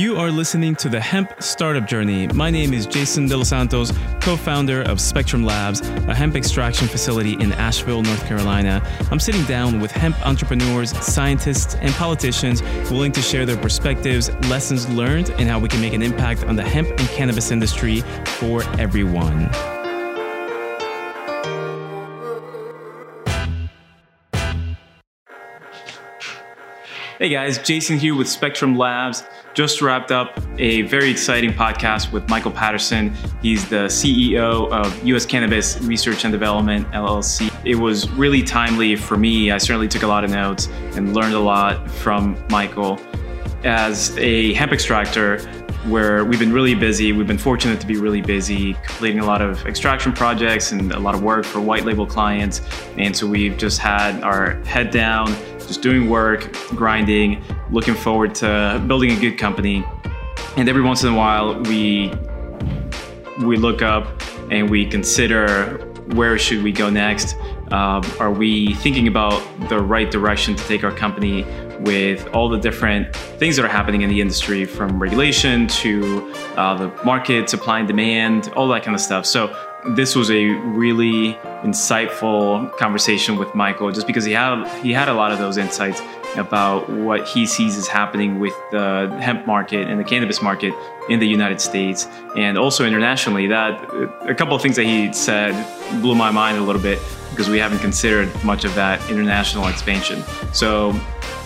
You are listening to the Hemp Startup Journey. My name is Jason De Los Santos, co founder of Spectrum Labs, a hemp extraction facility in Asheville, North Carolina. I'm sitting down with hemp entrepreneurs, scientists, and politicians willing to share their perspectives, lessons learned, and how we can make an impact on the hemp and cannabis industry for everyone. Hey guys, Jason here with Spectrum Labs. Just wrapped up a very exciting podcast with Michael Patterson. He's the CEO of US Cannabis Research and Development LLC. It was really timely for me. I certainly took a lot of notes and learned a lot from Michael. As a hemp extractor, where we've been really busy. We've been fortunate to be really busy, completing a lot of extraction projects and a lot of work for white label clients. And so we've just had our head down, just doing work, grinding, looking forward to building a good company. And every once in a while, we we look up and we consider where should we go next. Uh, are we thinking about the right direction to take our company with all the different things that are happening in the industry, from regulation to uh, the market, supply and demand, all that kind of stuff. So this was a really insightful conversation with Michael, just because he had he had a lot of those insights about what he sees is happening with the hemp market and the cannabis market in the United States and also internationally. That a couple of things that he said blew my mind a little bit because we haven't considered much of that international expansion. So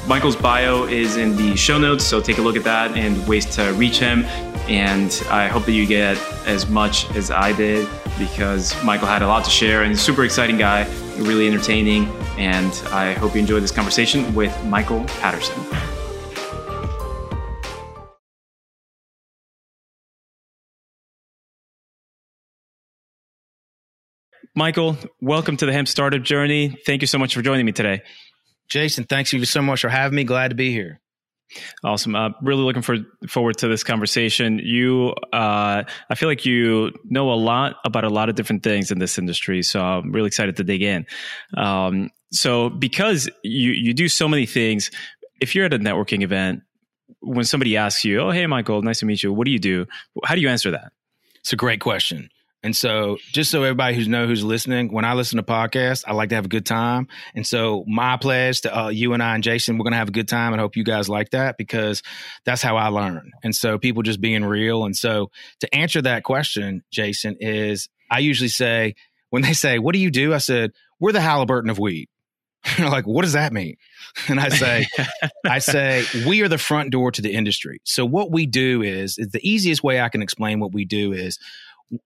Michael's bio is in the show notes, so take a look at that and ways to reach him. And I hope that you get as much as I did because Michael had a lot to share and he's a super exciting guy, really entertaining. And I hope you enjoy this conversation with Michael Patterson. Michael, welcome to the Hemp Startup Journey. Thank you so much for joining me today. Jason, thanks you so much for having me. Glad to be here. Awesome. Uh, really looking for, forward to this conversation. You, uh, I feel like you know a lot about a lot of different things in this industry, so I'm really excited to dig in. Um, so, because you you do so many things, if you're at a networking event, when somebody asks you, "Oh, hey, Michael, nice to meet you. What do you do?" How do you answer that? It's a great question. And so, just so everybody who's know who's listening, when I listen to podcasts, I like to have a good time. And so, my pledge to uh, you and I and Jason, we're gonna have a good time, and hope you guys like that because that's how I learn. And so, people just being real. And so, to answer that question, Jason, is I usually say when they say, "What do you do?" I said, "We're the Halliburton of weed." They're like, what does that mean? And I say, I say, we are the front door to the industry. So what we do is, is the easiest way I can explain what we do is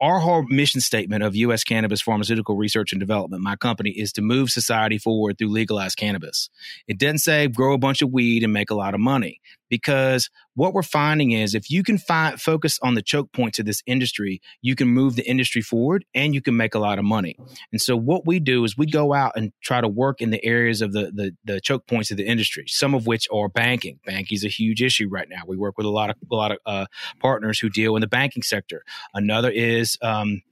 our whole mission statement of U.S. Cannabis Pharmaceutical Research and Development, my company, is to move society forward through legalized cannabis. It doesn't say grow a bunch of weed and make a lot of money because what we're finding is if you can find focus on the choke points of this industry, you can move the industry forward and you can make a lot of money. And so what we do is we go out and try to work in the areas of the the, the choke points of the industry, some of which are banking. Banking is a huge issue right now. We work with a lot of a lot of uh, partners who deal in the banking sector. Another is um,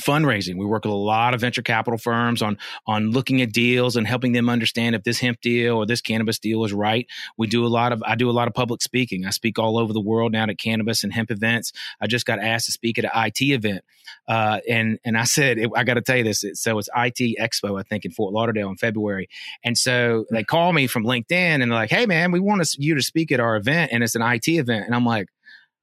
fundraising. We work with a lot of venture capital firms on on looking at deals and helping them understand if this hemp deal or this cannabis deal is right. We do a lot of I do a lot of public speaking. I speak all over the world now at cannabis and hemp events. I just got asked to speak at an IT event, uh, and and I said it, I got to tell you this. so it's IT Expo I think in Fort Lauderdale in February, and so they call me from LinkedIn and they're like, "Hey man, we want you to speak at our event, and it's an IT event," and I'm like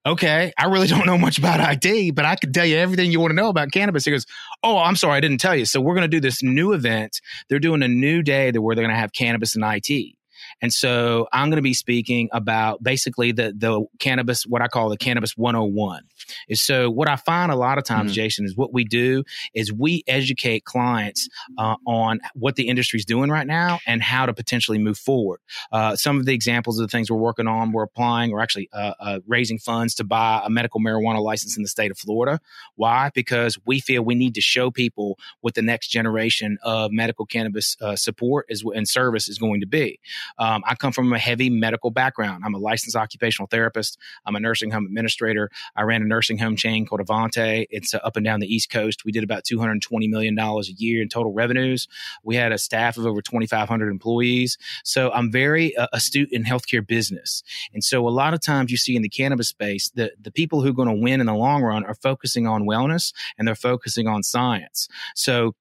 okay, I really don't know much about ID, but I can tell you everything you want to know about cannabis. He goes, oh, I'm sorry, I didn't tell you. So we're going to do this new event. They're doing a new day where they're going to have cannabis and IT. And so I'm going to be speaking about basically the the cannabis, what I call the cannabis 101. Is so what I find a lot of times, mm-hmm. Jason, is what we do is we educate clients uh, on what the industry is doing right now and how to potentially move forward. Uh, some of the examples of the things we're working on, we're applying or actually uh, uh raising funds to buy a medical marijuana license in the state of Florida. Why? Because we feel we need to show people what the next generation of medical cannabis uh, support is and service is going to be. Um, I come from a heavy medical background. I'm a licensed occupational therapist. I'm a nursing home administrator. I ran a nursing home chain called Avante. It's uh, up and down the East Coast. We did about $220 million a year in total revenues. We had a staff of over 2,500 employees. So I'm very uh, astute in healthcare business. And so a lot of times you see in the cannabis space, the, the people who are going to win in the long run are focusing on wellness and they're focusing on science. So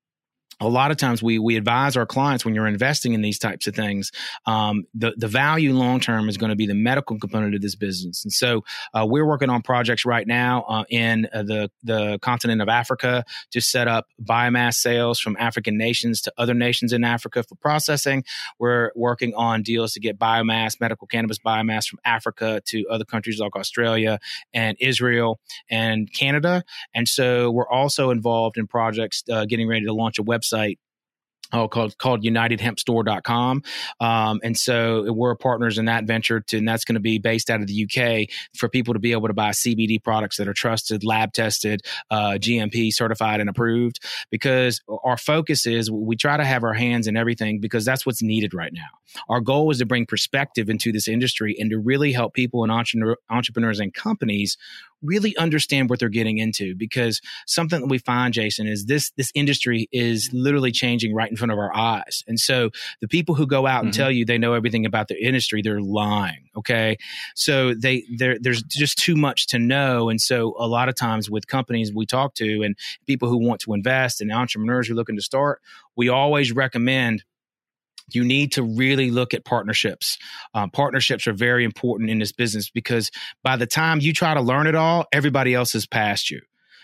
a lot of times we we advise our clients when you're investing in these types of things, um, the the value long term is going to be the medical component of this business. And so uh, we're working on projects right now uh, in uh, the the continent of Africa to set up biomass sales from African nations to other nations in Africa for processing. We're working on deals to get biomass, medical cannabis biomass from Africa to other countries like Australia and Israel and Canada. And so we're also involved in projects uh, getting ready to launch a website website oh, called called unitedhempstore.com. Um, and so we're partners in that venture and that's going to be based out of the UK for people to be able to buy CBD products that are trusted, lab tested, uh, GMP certified and approved because our focus is we try to have our hands in everything because that's what's needed right now. Our goal is to bring perspective into this industry and to really help people and entre- entrepreneurs and companies really understand what they're getting into because something that we find jason is this this industry is literally changing right in front of our eyes. And so the people who go out and mm-hmm. tell you they know everything about the industry they're lying okay? So they there's just too much to know. And so a lot of times with companies we talk to and people who want to invest and entrepreneurs who are looking to start we always recommend you need to really look at partnerships. Um, partnerships are very important in this business because by the time you try to learn it all, everybody else has passed you.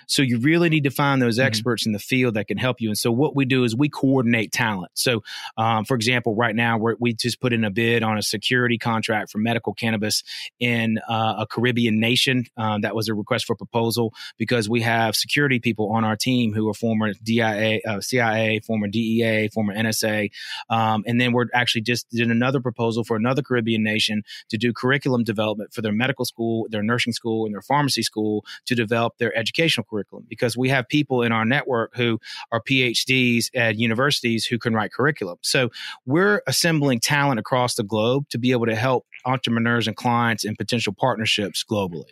So you really need to find those mm-hmm. experts in the field that can help you. And so what we do is we coordinate talent. So, um, for example, right now we just put in a bid on a security contract for medical cannabis in uh, a Caribbean nation. Um, that was a request for proposal because we have security people on our team who are former DIA, uh, CIA, former DEA, former NSA, um, and then we're actually just did another proposal for another Caribbean nation to do curriculum development for their medical school, their nursing school, and their pharmacy school to develop their educational curriculum because we have people in our network who are PhDs at universities who can write curriculum. So we're assembling talent across the globe to be able to help entrepreneurs and clients and potential partnerships globally.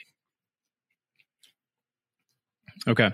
Okay.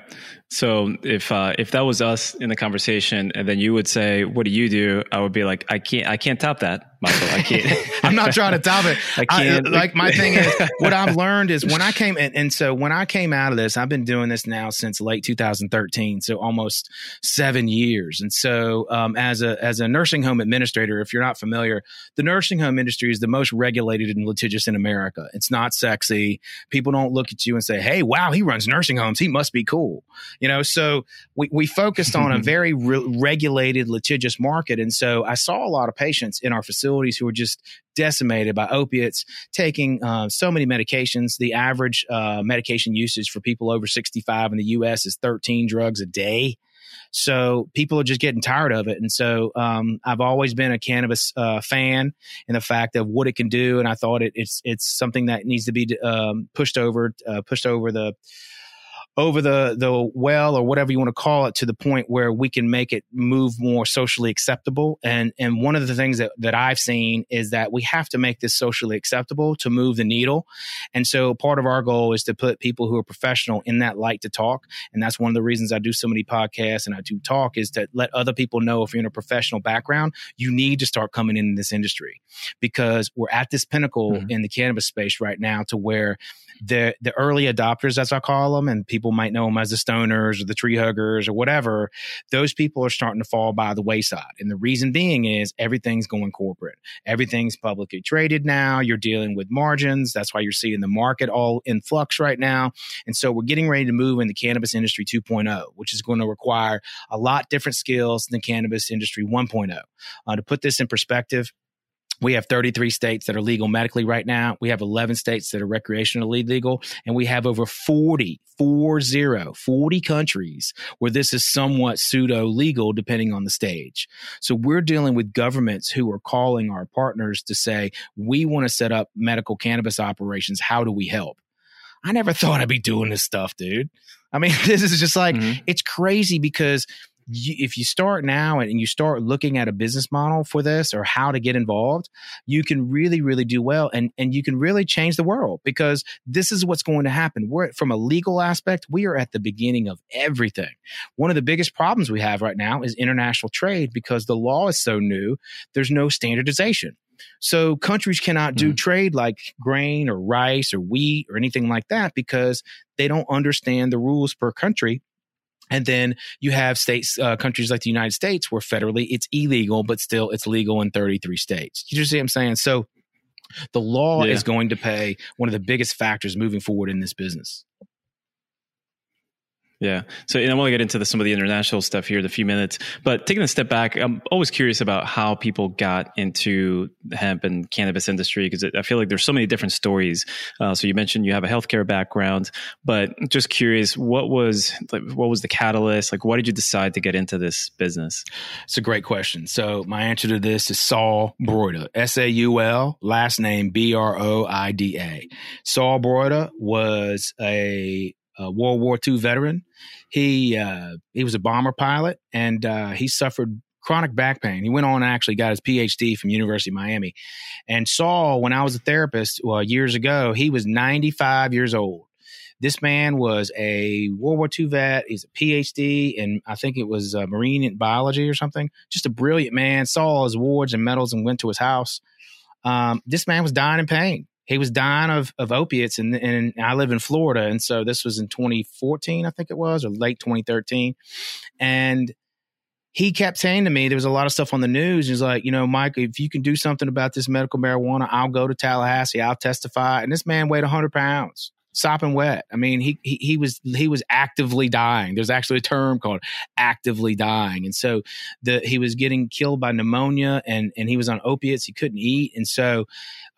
So if uh, if that was us in the conversation, and then you would say, "What do you do?" I would be like, "I can't, I can't top that, Michael. I can't. I'm not trying to top it. I can't. I, like my thing is, what I've learned is when I came in, and so when I came out of this, I've been doing this now since late 2013, so almost seven years. And so, um, as a as a nursing home administrator, if you're not familiar, the nursing home industry is the most regulated and litigious in America. It's not sexy. People don't look at you and say, "Hey, wow, he runs nursing homes. He must be cool." You know, so we, we focused on a very re- regulated, litigious market. And so I saw a lot of patients in our facilities who were just decimated by opiates, taking uh, so many medications. The average uh, medication usage for people over 65 in the US is 13 drugs a day. So people are just getting tired of it. And so um, I've always been a cannabis uh, fan in the fact of what it can do. And I thought it, it's it's something that needs to be um, pushed over uh, pushed over the over the the well or whatever you want to call it to the point where we can make it move more socially acceptable. And and one of the things that that I've seen is that we have to make this socially acceptable to move the needle. And so part of our goal is to put people who are professional in that light to talk. And that's one of the reasons I do so many podcasts and I do talk is to let other people know if you're in a professional background you need to start coming in this industry because we're at this pinnacle mm-hmm. in the cannabis space right now to where the the early adopters, as I call them, and people might know them as the stoners or the tree huggers or whatever. Those people are starting to fall by the wayside, and the reason being is everything's going corporate. Everything's publicly traded now. You're dealing with margins. That's why you're seeing the market all in flux right now. And so we're getting ready to move in the cannabis industry 2.0, which is going to require a lot different skills than cannabis industry 1.0. Uh, to put this in perspective, we have 33 states that are legal medically right now. We have 11 states that are recreationally legal. And we have over 40, 40, 40 countries where this is somewhat pseudo legal depending on the stage. So we're dealing with governments who are calling our partners to say, we want to set up medical cannabis operations. How do we help? I never thought I'd be doing this stuff, dude. I mean, this is just like, mm-hmm. it's crazy because you, if you start now and you start looking at a business model for this or how to get involved, you can really, really do well and, and you can really change the world because this is what's going to happen. We're from a legal aspect, we are at the beginning of everything. One of the biggest problems we have right now is international trade because the law is so new, there's no standardization. So countries cannot do mm. trade like grain or rice or wheat or anything like that because they don't understand the rules per country and then you have states, uh, countries like the United States where federally it's illegal, but still it's legal in 33 states. You see what I'm saying? So the law yeah. is going to pay one of the biggest factors moving forward in this business. Yeah. So and I want to get into the, some of the international stuff here in a few minutes. But taking a step back, I'm always curious about how people got into the hemp and cannabis industry because I feel like there's so many different stories. Uh, so you mentioned you have a healthcare background, but just curious, what was like, what was the catalyst? Like, why did you decide to get into this business? It's a great question. So my answer to this is Saul Broida, S A U L, last name B R O I D A. Saul Broida was a a World War II veteran. He uh, he was a bomber pilot, and uh, he suffered chronic back pain. He went on and actually got his PhD from University of Miami. And Saul, when I was a therapist well, years ago, he was 95 years old. This man was a World War II vet. He's a PhD, and I think it was uh, marine biology or something. Just a brilliant man. Saw all his awards and medals and went to his house. Um, this man was dying in pain he was dying of, of opiates and, and I live in Florida. And so this was in 2014, I think it was, or late 2013. And he kept saying to me, there was a lot of stuff on the news. He's like, you know, Mike, if you can do something about this medical marijuana, I'll go to Tallahassee, I'll testify. And this man weighed 100 pounds, sopping wet. I mean, he, he, he was he was actively dying. There's actually a term called actively dying, and so the he was getting killed by pneumonia, and and he was on opiates. He couldn't eat, and so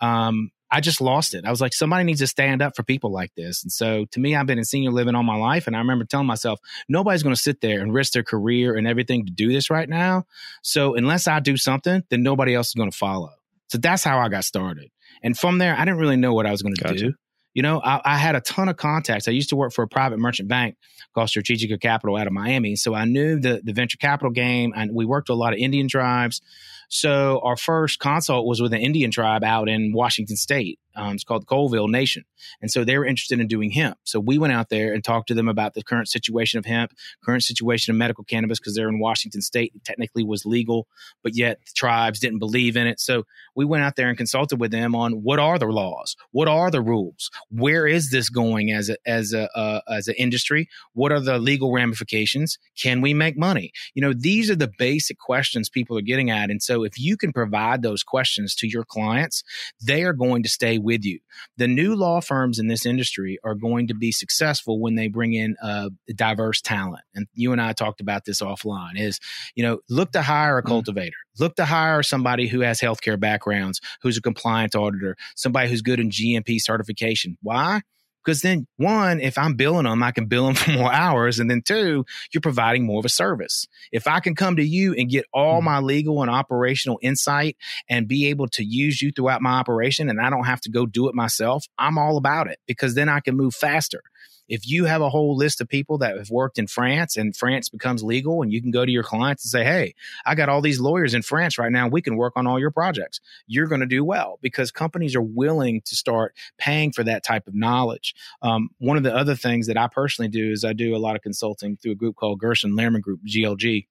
um, I just lost it. I was like, somebody needs to stand up for people like this. And so to me, I've been in senior living all my life. And I remember telling myself, nobody's going to sit there and risk their career and everything to do this right now. So unless I do something, then nobody else is going to follow. So that's how I got started. And from there, I didn't really know what I was going to gotcha. do. You know, I, I, had a ton of contacts. I used to work for a private merchant bank called Strategic Capital out of Miami. So I knew the, the venture capital game and we worked with a lot of Indian tribes. So our first consult was with an Indian tribe out in Washington State. Um, it's called Colville Nation. And so they were interested in doing hemp. So we went out there and talked to them about the current situation of hemp, current situation of medical cannabis, because they're in Washington State. It technically was legal, but yet the tribes didn't believe in it. So we went out there and consulted with them on what are the laws? What are the rules? Where is this going as a, as a, uh, as an industry? What are the legal ramifications? Can we make money? You know, these are the basic questions people are getting at. And so if you can provide those questions to your clients, they are going to stay with you. The new law firms in this industry are going to be successful when they bring in uh, diverse talent. And you and I talked about this offline is, you know, look to hire a mm-hmm. cultivator. Look to hire somebody who has healthcare backgrounds, who's a compliance auditor, somebody who's good in GMP certification. Why? Because then, one, if I'm billing them, I can bill them for more hours. And then two, you're providing more of a service. If I can come to you and get all mm-hmm. my legal and operational insight and be able to use you throughout my operation and I don't have to go do it myself, I'm all about it because then I can move faster. If you have a whole list of people that have worked in France and France becomes legal and you can go to your clients and say, Hey, I got all these lawyers in France right now. We can work on all your projects. You're going to do well because companies are willing to start paying for that type of knowledge. Um, one of the other things that I personally do is I do a lot of consulting through a group called Gerson Lehrman Group, GLG.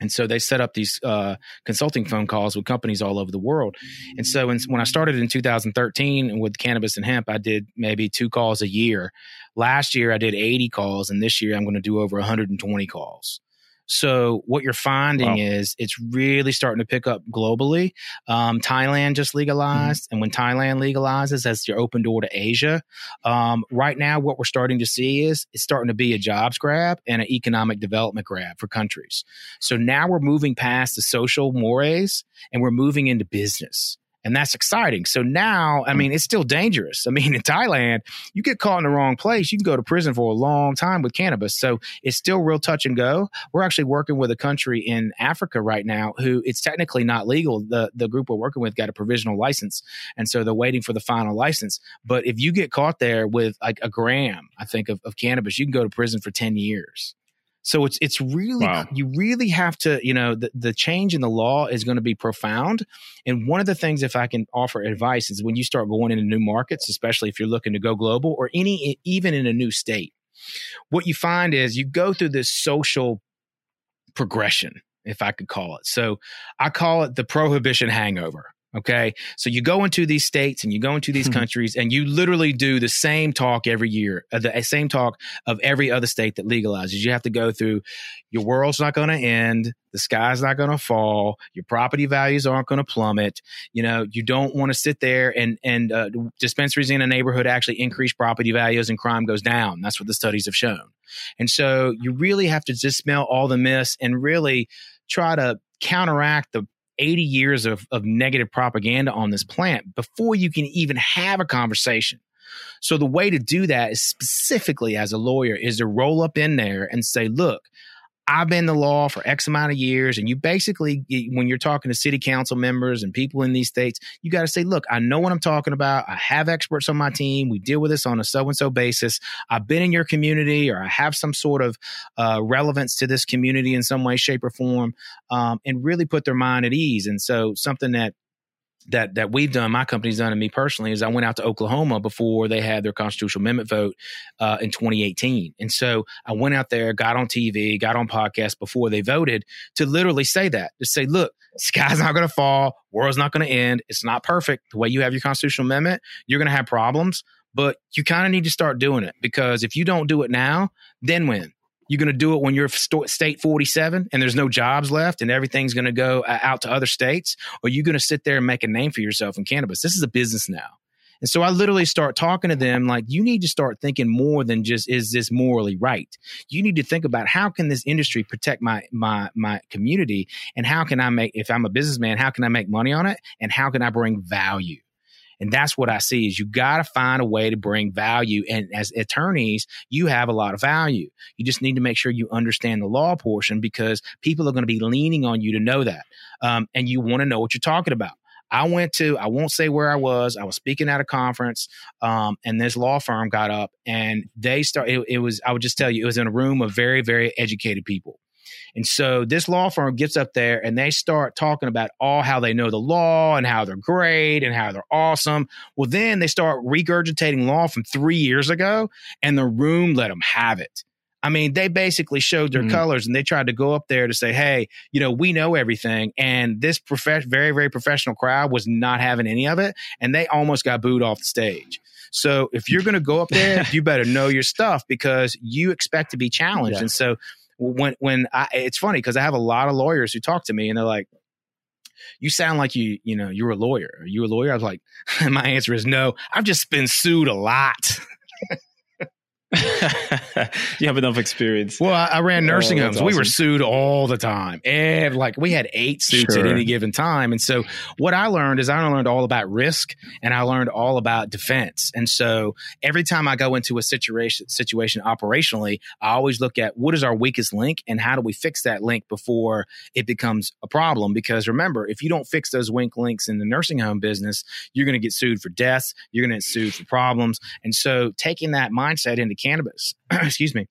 And so they set up these uh, consulting phone calls with companies all over the world. And so in, when I started in 2013 with cannabis and hemp, I did maybe two calls a year. Last year, I did 80 calls, and this year, I'm going to do over 120 calls. So what you're finding wow. is it's really starting to pick up globally. Um, Thailand just legalized, mm-hmm. and when Thailand legalizes, that's your open door to Asia. Um, right now, what we're starting to see is it's starting to be a jobs grab and an economic development grab for countries. So now we're moving past the social mores and we're moving into business and that's exciting. So now, I mean, it's still dangerous. I mean, in Thailand, you get caught in the wrong place, you can go to prison for a long time with cannabis. So it's still real touch and go. We're actually working with a country in Africa right now who it's technically not legal. The the group we're working with got a provisional license, and so they're waiting for the final license. But if you get caught there with like a gram, I think of, of cannabis, you can go to prison for ten years. So it's it's really wow. you really have to you know the, the change in the law is going to be profound. And one of the things, if I can offer advice, is when you start going into new markets, especially if you're looking to go global or any even in a new state, what you find is you go through this social progression, if I could call it. So I call it the prohibition hangover. Okay. So you go into these states and you go into these countries and you literally do the same talk every year, uh, the same talk of every other state that legalizes. You have to go through your world's not going to end. The sky's not going to fall. Your property values aren't going to plummet. You know, you don't want to sit there and, and uh, dispensaries in a neighborhood actually increase property values and crime goes down. That's what the studies have shown. And so you really have to dispel all the myths and really try to counteract the 80 years of, of negative propaganda on this plant before you can even have a conversation. So the way to do that is specifically as a lawyer is to roll up in there and say, look, I've been the law for X amount of years. And you basically, when you're talking to city council members and people in these states, you got to say, look, I know what I'm talking about. I have experts on my team. We deal with this on a so and so basis. I've been in your community or I have some sort of uh, relevance to this community in some way, shape, or form, um, and really put their mind at ease. And so, something that that that we've done, my company's done, and me personally, is I went out to Oklahoma before they had their constitutional amendment vote uh, in 2018, and so I went out there, got on TV, got on podcasts before they voted to literally say that, to say, look, sky's not going to fall, world's not going to end, it's not perfect. The way you have your constitutional amendment, you're going to have problems, but you kind of need to start doing it because if you don't do it now, then when? You're going to do it when you're state 47 and there's no jobs left and everything's going to go uh, out to other states? Or are you going to sit there and make a name for yourself in cannabis? This is a business now. And so I literally start talking to them like, you need to start thinking more than just, is this morally right? You need to think about how can this industry protect my, my, my community? And how can I make, if I'm a businessman, how can I make money on it? And how can I bring value? And that's what I see is you got to find a way to bring value. And as attorneys, you have a lot of value. You just need to make sure you understand the law portion because people are going to be leaning on you to know that. Um, and you want to know what you're talking about. I went to, I won't say where I was. I was speaking at a conference, um, and this law firm got up and they started. It, it was, I would just tell you, it was in a room of very, very educated people. And so this law firm gets up there and they start talking about all how they know the law and how they're great and how they're awesome. Well, then they start regurgitating law from three years ago, and the room let them have it. I mean, they basically showed their mm-hmm. colors and they tried to go up there to say, hey, you know, we know everything. And this prof- very, very professional crowd was not having any of it. And they almost got booed off the stage. So if you're going to go up there, you better know your stuff because you expect to be challenged. Yeah. And so when when I, it's funny because I have a lot of lawyers who talk to me and they're like, "You sound like you you know you're a lawyer. Are you a lawyer?" I was like, "My answer is no. I've just been sued a lot." you have enough experience. Well, I, I ran oh, nursing oh, homes. Awesome. We were sued all the time. And like we had eight suits sure. at any given time. And so what I learned is I learned all about risk and I learned all about defense. And so every time I go into a situation situation operationally, I always look at what is our weakest link and how do we fix that link before it becomes a problem. Because remember, if you don't fix those weak links in the nursing home business, you're going to get sued for deaths. You're going to get sued for problems. And so taking that mindset into cannabis. Excuse me.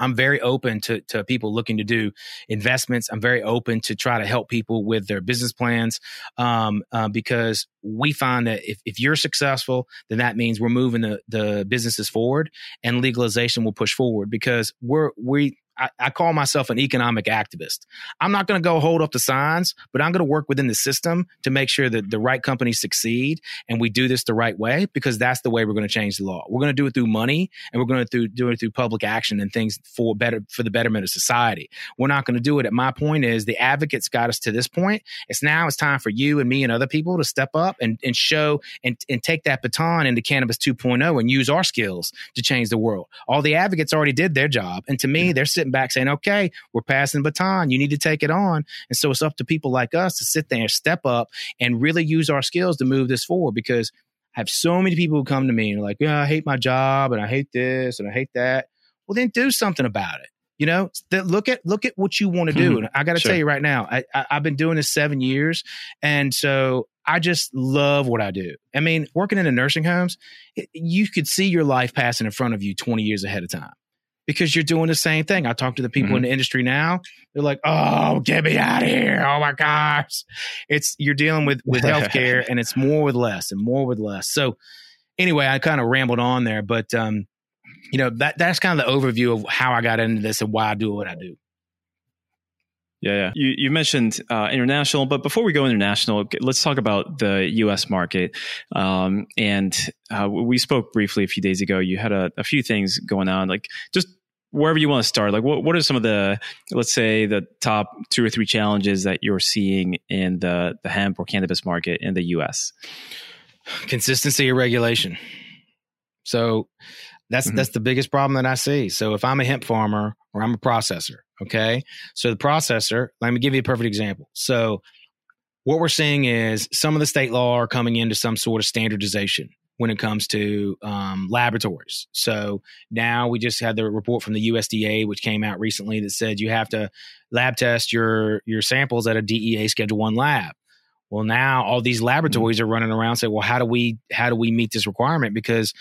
I'm very open to, to people looking to do investments. I'm very open to try to help people with their business plans um, uh, because we find that if, if you're successful, then that means we're moving the, the businesses forward and legalization will push forward because we're, we, I, I call myself an economic activist. I'm not going to go hold up the signs, but I'm going to work within the system to make sure that the right companies succeed and we do this the right way because that's the way we're going to change the law. We're going to do it through money and we're going to do it through public action and things for better for the betterment of society. We're not going to do it. At my point is the advocates got us to this point. It's now it's time for you and me and other people to step up and, and show and, and take that baton into cannabis 2.0 and use our skills to change the world. All the advocates already did their job. And to me, they're sitting sitting back saying, okay, we're passing the baton. You need to take it on. And so it's up to people like us to sit there, step up, and really use our skills to move this forward because I have so many people who come to me and are like, yeah, I hate my job and I hate this and I hate that. Well, then do something about it. You know, look at look at what you want to do. Hmm. And I got to sure. tell you right now, I, I, I've been doing this seven years, and so I just love what I do. I mean, working in the nursing homes, it, you could see your life passing in front of you 20 years ahead of time because you're doing the same thing. I talk to the people mm-hmm. in the industry now. They're like, "Oh, get me out of here! Oh my gosh!" It's you're dealing with with healthcare, and it's more with less and more with less. So, anyway, I kind of rambled on there, but um, you know that that's kind of the overview of how I got into this and why I do what I do. Yeah, yeah. You, you mentioned uh, international, but before we go international, let's talk about the U.S. market. Um, and uh, we spoke briefly a few days ago. You had a, a, few things going on, like just wherever you want to start. Like, what what are some of the, let's say, the top two or three challenges that you're seeing in the the hemp or cannabis market in the U.S. Consistency of regulation. So that's mm-hmm. that's the biggest problem that I see. So if I'm a hemp farmer or I'm a processor Okay. So the processor, let me give you a perfect example. So what we're seeing is some of the state law are coming into some sort of standardization when it comes to um, laboratories. So now we just had the report from the USDA, which came out recently, that said you have to lab test your your samples at a DEA Schedule One lab. Well, now all these laboratories mm-hmm. are running around saying, "Well, how do we how do we meet this requirement?" Because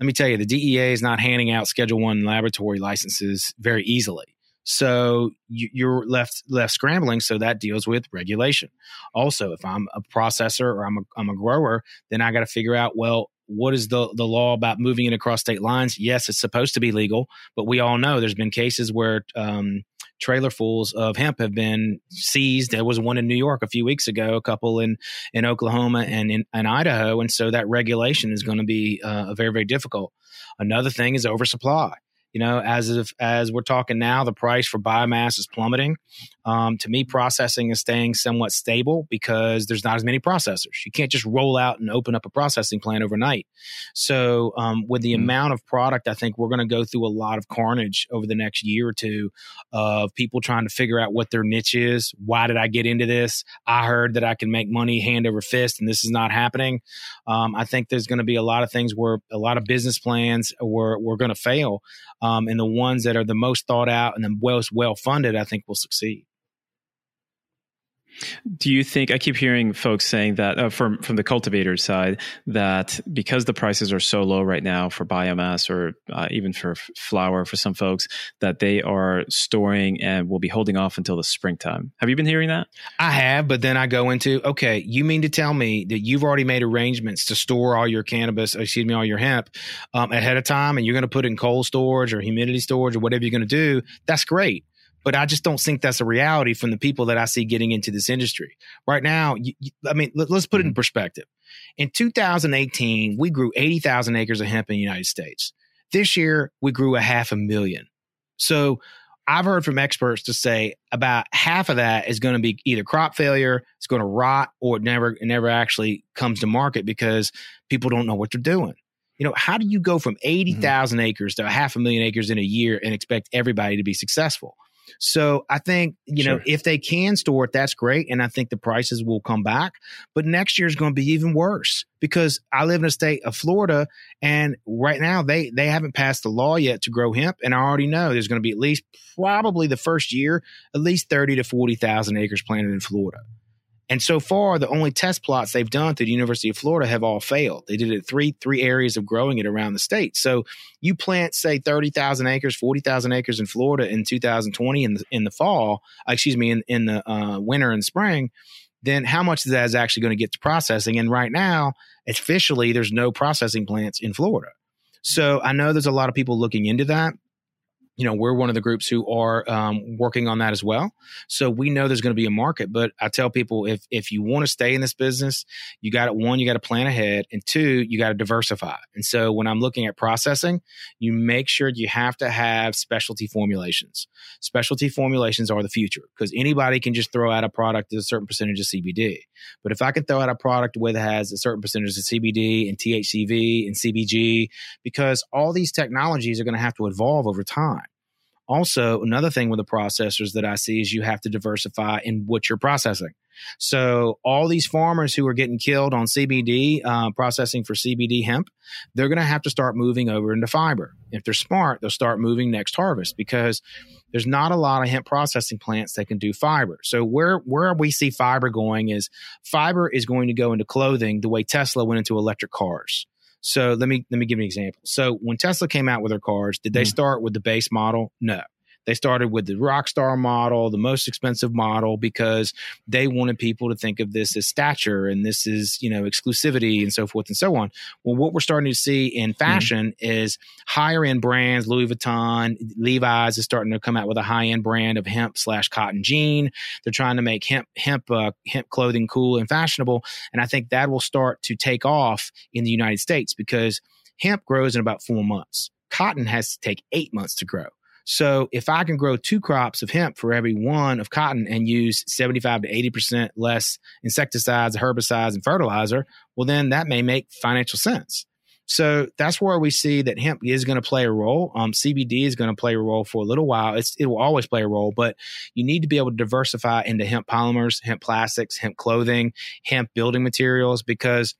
let me tell you, the DEA is not handing out Schedule One laboratory licenses very easily. So you're left left scrambling. So that deals with regulation. Also, if I'm a processor or I'm a, I'm a grower, then I got to figure out well what is the the law about moving it across state lines? Yes, it's supposed to be legal, but we all know there's been cases where um, trailerfuls of hemp have been seized. There was one in New York a few weeks ago, a couple in in Oklahoma and in, in Idaho, and so that regulation is going to be uh, very very difficult. Another thing is oversupply. You know, as if as we're talking now, the price for biomass is plummeting. Um, to me, processing is staying somewhat stable because there's not as many processors. You can't just roll out and open up a processing plant overnight. So, um, with the mm amount of product, I think we're going to go through a lot of carnage over the next year or two of people trying to figure out what their niche is. Why did I get into this? I heard that I can make money hand over fist, and this is not happening. Um, I think there's going to be a lot of things where a lot of business plans were, were going to fail um, and the ones that are the most thought out and the most well funded, I think will succeed. Do you think I keep hearing folks saying that uh, from from the cultivator side that because the prices are so low right now for biomass or uh, even for flower for some folks that they are storing and will be holding off until the springtime. Have you been hearing that? I have, but then I go into okay, you mean to tell me that you've already made arrangements to store all your cannabis, excuse me, all your hemp um, ahead of time, and you're going to put in cold storage or humidity storage or whatever you're going to do? That's great but I just don't think that's a reality from the people that I see getting into this industry right now. You, you, I mean, let, us put it in mm-hmm. perspective. In 2018, we grew 80,000 acres of hemp in the United States. This year, we grew a half a million. So I've heard from experts to say about half of that is going to be either crop failure, it's going to rot, or it never it never actually comes to market because people don't know what they're doing. You know, how do you go from 80,000 mm-hmm. acres to a half a million acres in a year and expect everybody to be successful? So I think, you sure. know, if they can store it, that's great. And I think the prices will come back. But next year is going to be even worse because I live in a state of Florida and right now they, they haven't passed the law yet to grow hemp. And I already know there's going to be at least probably the first year, at least 30 to 40,000 acres planted in Florida. And so far, the only test plots they've done through the University of Florida have all failed. They did it three three areas of growing it around the state. So you plant, say, thirty thousand acres, forty thousand acres in Florida in 2020 in the in the fall, uh, excuse me, in in the uh, winter and spring. Then how much of that is actually going to get to processing? And right now, officially, there's no processing plants in Florida. So I know there's a lot of people looking into that you know, we're one of the groups who are um, working on that as well. So we know there's going to be a market. But I tell people if if you want to stay in this business, you got to one, you got to plan ahead, and two, you got to diversify. And so when I'm looking at processing, you make sure you have to have specialty formulations. Specialty formulations are the future because anybody can just throw out a product with a certain percentage of CBD. But if I can throw out a product that has a certain percentage of CBD and THCV and CBG, because all these technologies are going to have to evolve over time. Also, another thing with the processors that I see is you have to diversify in what you're processing. So, all these farmers who are getting killed on CBD, uh, processing for CBD hemp, they're going to have to start moving over into fiber. If they're smart, they'll start moving next harvest because there's not a lot of hemp processing plants that can do fiber. So, where, where we see fiber going is fiber is going to go into clothing the way Tesla went into electric cars. So let me let me give you an example. So when Tesla came out with their cars, did they mm. start with the base model? No. They started with the rock star model, the most expensive model, because they wanted people to think of this as stature and this is, you know, exclusivity and so forth and so on. Well, what we're starting to see in mm-hmm. fashion mm-hmm. is higher end brands, Louis Vuitton, Levi's is starting to come out with a high end brand of hemp slash cotton jean. They're trying to make hemp hemp uh, hemp clothing cool and fashionable, and I think that will start to take off in the United States because hemp grows in about four months. Cotton has to take eight months to grow. So if I can grow two crops of hemp for every one of cotton and use 75 to 80% less insecticides, herbicides, and fertilizer, well, then that may make financial sense. So that's where we see that hemp is going to play a role. Um, CBD is going to play a role for a little while. It's, it will always play a role, but you need to be able to diversify into hemp polymers, hemp plastics, hemp clothing, hemp building materials, because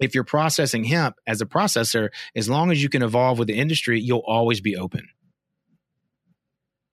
if you're processing hemp as a processor, as long as you can evolve with the industry, you'll always be open.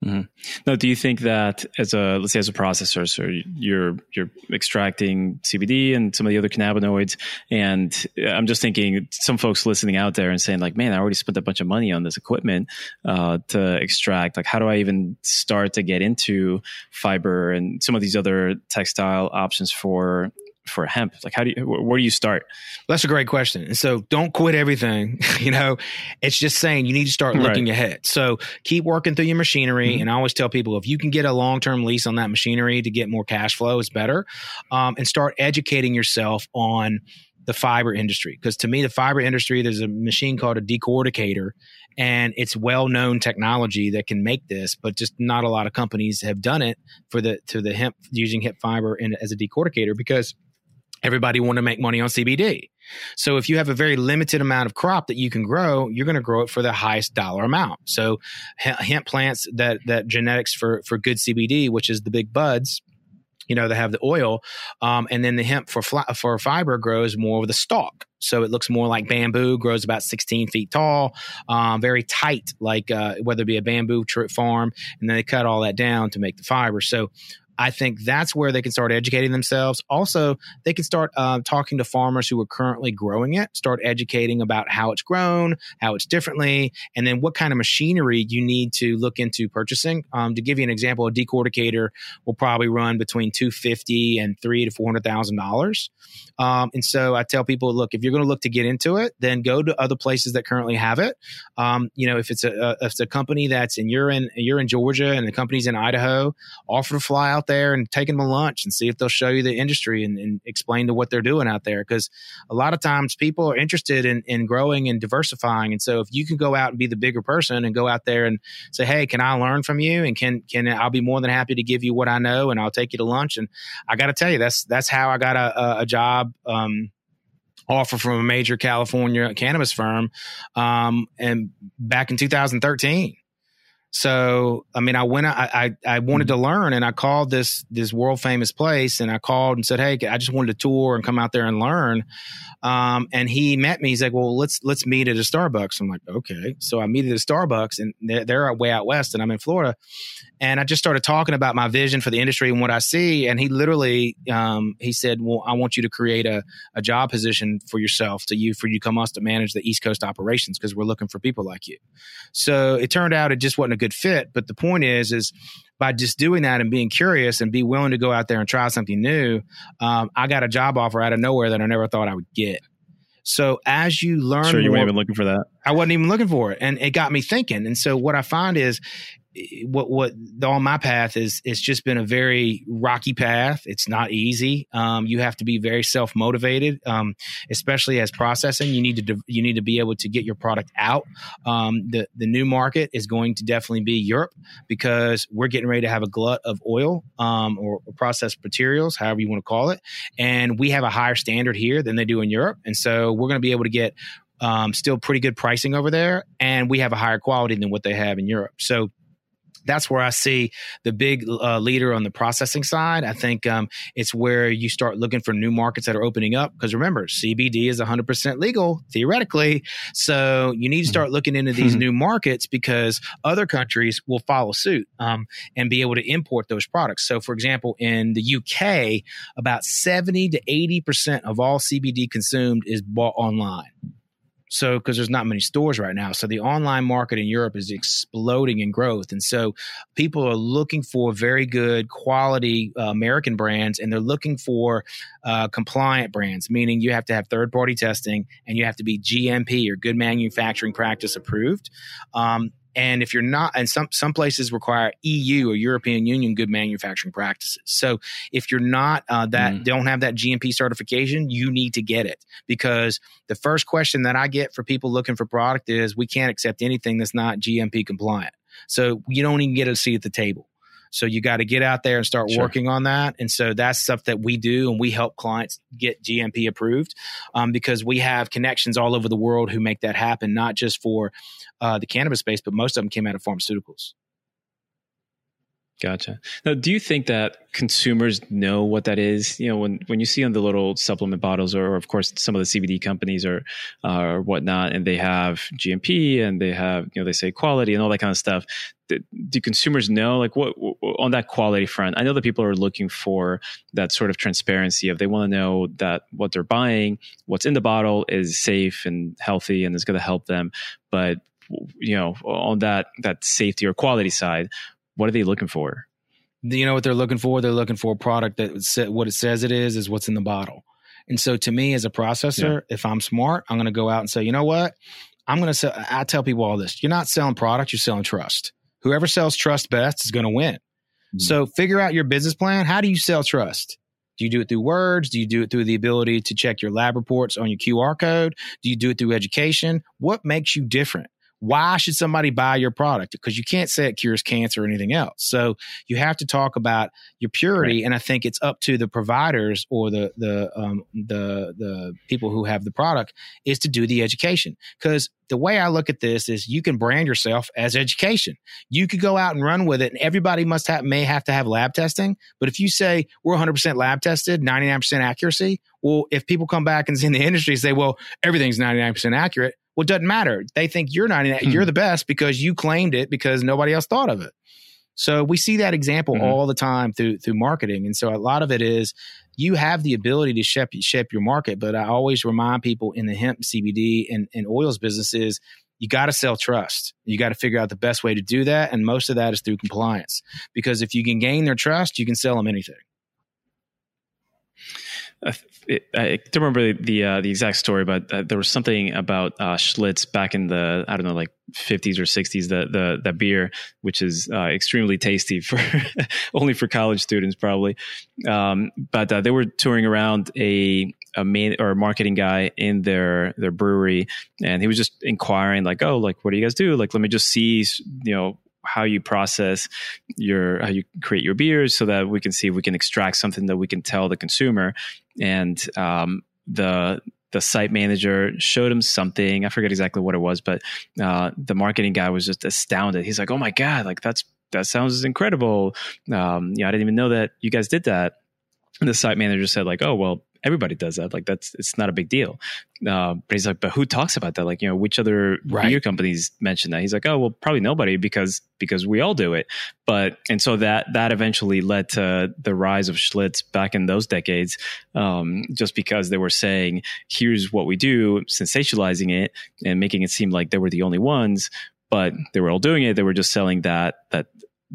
Mm-hmm. Now, do you think that as a let's say as a processor, so you're you're extracting CBD and some of the other cannabinoids, and I'm just thinking some folks listening out there and saying like, man, I already spent a bunch of money on this equipment uh, to extract. Like, how do I even start to get into fiber and some of these other textile options for for hemp? Like, how do you, where do you start? That's a great question. And so don't quit everything. you know, it's just saying you need to start looking right. ahead. So keep working through your machinery. Mm-hmm. And I always tell people if you can get a long term lease on that machinery to get more cash flow, it's better. Um, and start educating yourself on the fiber industry. Because to me, the fiber industry, there's a machine called a decorticator, and it's well known technology that can make this, but just not a lot of companies have done it for the to the hemp using hemp fiber in, as a decorticator because everybody want to make money on CBD. So if you have a very limited amount of crop that you can grow, you're going to grow it for the highest dollar amount. So hemp plants that that genetics for for good CBD, which is the big buds, you know, they have the oil, um, and then the hemp for for fiber grows more with a stalk. So it looks more like bamboo, grows about 16 feet tall, um, very tight, like uh, whether it be a bamboo farm, and then they cut all that down to make the fiber. So I think that's where they can start educating themselves. Also, they can start uh, talking to farmers who are currently growing it, start educating about how it's grown, how it's differently, and then what kind of machinery you need to look into purchasing. Um, to give you an example, a decorticator will probably run between two fifty and three to four hundred thousand dollars. Um, and so I tell people, look, if you're going to look to get into it, then go to other places that currently have it. Um, you know, if it's a, a, if it's a company that's in you're in you're in Georgia and the company's in Idaho, offer to fly out there and take them to lunch and see if they'll show you the industry and, and explain to what they're doing out there. Because a lot of times people are interested in, in growing and diversifying. And so if you can go out and be the bigger person and go out there and say, Hey, can I learn from you? And can, can I'll be more than happy to give you what I know and I'll take you to lunch. And I got to tell you, that's, that's how I got a, a job. Um, offer from a major California cannabis firm, um, and back in 2013. So, I mean, I went, I, I, I wanted to mm-hmm. learn and I called this, this world famous place and I called and said, Hey, I just wanted to tour and come out there and learn. Um, and he met me. He's like, well, let's, let's meet at a Starbucks. I'm like, okay. So I meet at a Starbucks and they're, they're way out West and I'm in Florida. And I just started talking about my vision for the industry and what I see. And he literally, um, he said, well, I want you to create a, a job position for yourself to you, for you come us to manage the East Coast operations because we're looking for people like you. So it turned out it just wasn't a good fit. But the point is, is by just doing that and being curious and be willing to go out there and try something new, um, I got a job offer out of nowhere that I never thought I would get. So as you learn, sure, you more, weren't even looking for that. I wasn't even looking for it, and it got me thinking. And so what I find is what what on my path is it's just been a very rocky path. It's not easy. Um, you have to be very self motivated, um, especially as processing. You need to you need to be able to get your product out. Um, the the new market is going to definitely be Europe because we're getting ready to have a glut of oil um, or, or processed materials, however you want to call it, and we have a higher standard here than they do in Europe, and so we're going to be able to get um, still pretty good pricing over there, and we have a higher quality than what they have in Europe. So that's where I see the big uh, leader on the processing side. I think um, it's where you start looking for new markets that are opening up. Because remember, CBD is 100% legal theoretically. So you need to start looking into these new markets because other countries will follow suit um, and be able to import those products. So, for example, in the UK, about 70 to 80% of all CBD consumed is bought online. So, because there's not many stores right now. So, the online market in Europe is exploding in growth. And so, people are looking for very good quality uh, American brands and they're looking for uh, compliant brands, meaning you have to have third party testing and you have to be GMP or good manufacturing practice approved. Um, and if you're not, and some some places require EU or European Union good manufacturing practices. So if you're not uh, that mm. don't have that GMP certification, you need to get it because the first question that I get for people looking for product is we can't accept anything that's not GMP compliant. So you don't even get a seat at the table. So you got to get out there and start sure. working on that. And so that's stuff that we do, and we help clients get GMP approved um, because we have connections all over the world who make that happen, not just for uh, the cannabis space, but most of them came out of pharmaceuticals. Gotcha. Now, do you think that consumers know what that is? You know, when, when you see on the little supplement bottles, or of course some of the CBD companies or uh, or whatnot, and they have GMP and they have you know they say quality and all that kind of stuff. Do, do consumers know like what, what on that quality front? I know that people are looking for that sort of transparency of they want to know that what they're buying, what's in the bottle, is safe and healthy and is going to help them. But you know, on that that safety or quality side what are they looking for? You know what they're looking for? They're looking for a product that what it says it is is what's in the bottle. And so to me as a processor, yeah. if I'm smart, I'm going to go out and say, you know what? I'm going to sell. I tell people all this. You're not selling product, you're selling trust. Whoever sells trust best is going to win. Mm-hmm. So figure out your business plan. How do you sell trust? Do you do it through words? Do you do it through the ability to check your lab reports on your QR code? Do you do it through education? What makes you different? Why should somebody buy your product? Because you can't say it cures cancer or anything else. So you have to talk about your purity, right. and I think it's up to the providers or the the um, the the people who have the product is to do the education. Because the way I look at this is you can brand yourself as education. You could go out and run with it, and everybody must have may have to have lab testing. But if you say we're 100% lab tested, 99% accuracy, well, if people come back and in the industry say, well, everything's 99% accurate well, it doesn't matter. They think you're not hmm. you're the best because you claimed it because nobody else thought of it. So we see that example mm-hmm. all the time through through marketing, and so a lot of it is you have the ability to shape shape your market. But I always remind people in the hemp, CBD, and, and oils businesses, you got to sell trust. You got to figure out the best way to do that, and most of that is through compliance. Because if you can gain their trust, you can sell them anything. I don't remember the uh, the exact story, but uh, there was something about uh, Schlitz back in the I don't know like 50s or 60s. The the the beer, which is uh, extremely tasty for only for college students probably, um, but uh, they were touring around a a main or a marketing guy in their their brewery, and he was just inquiring like, oh, like what do you guys do? Like, let me just see, you know, how you process your how you create your beers so that we can see if we can extract something that we can tell the consumer. And um, the the site manager showed him something. I forget exactly what it was but uh, the marketing guy was just astounded. He's like oh my god like that's that sounds incredible. Um, you know i didn't even know that you guys did that. And the site manager said like oh well everybody does that. Like that's it's not a big deal. Uh, but he's like, but who talks about that? Like, you know, which other right. beer companies mention that? He's like, oh, well, probably nobody because because we all do it. But and so that that eventually led to the rise of Schlitz back in those decades, um, just because they were saying, here's what we do, sensationalizing it and making it seem like they were the only ones. But they were all doing it. They were just selling that that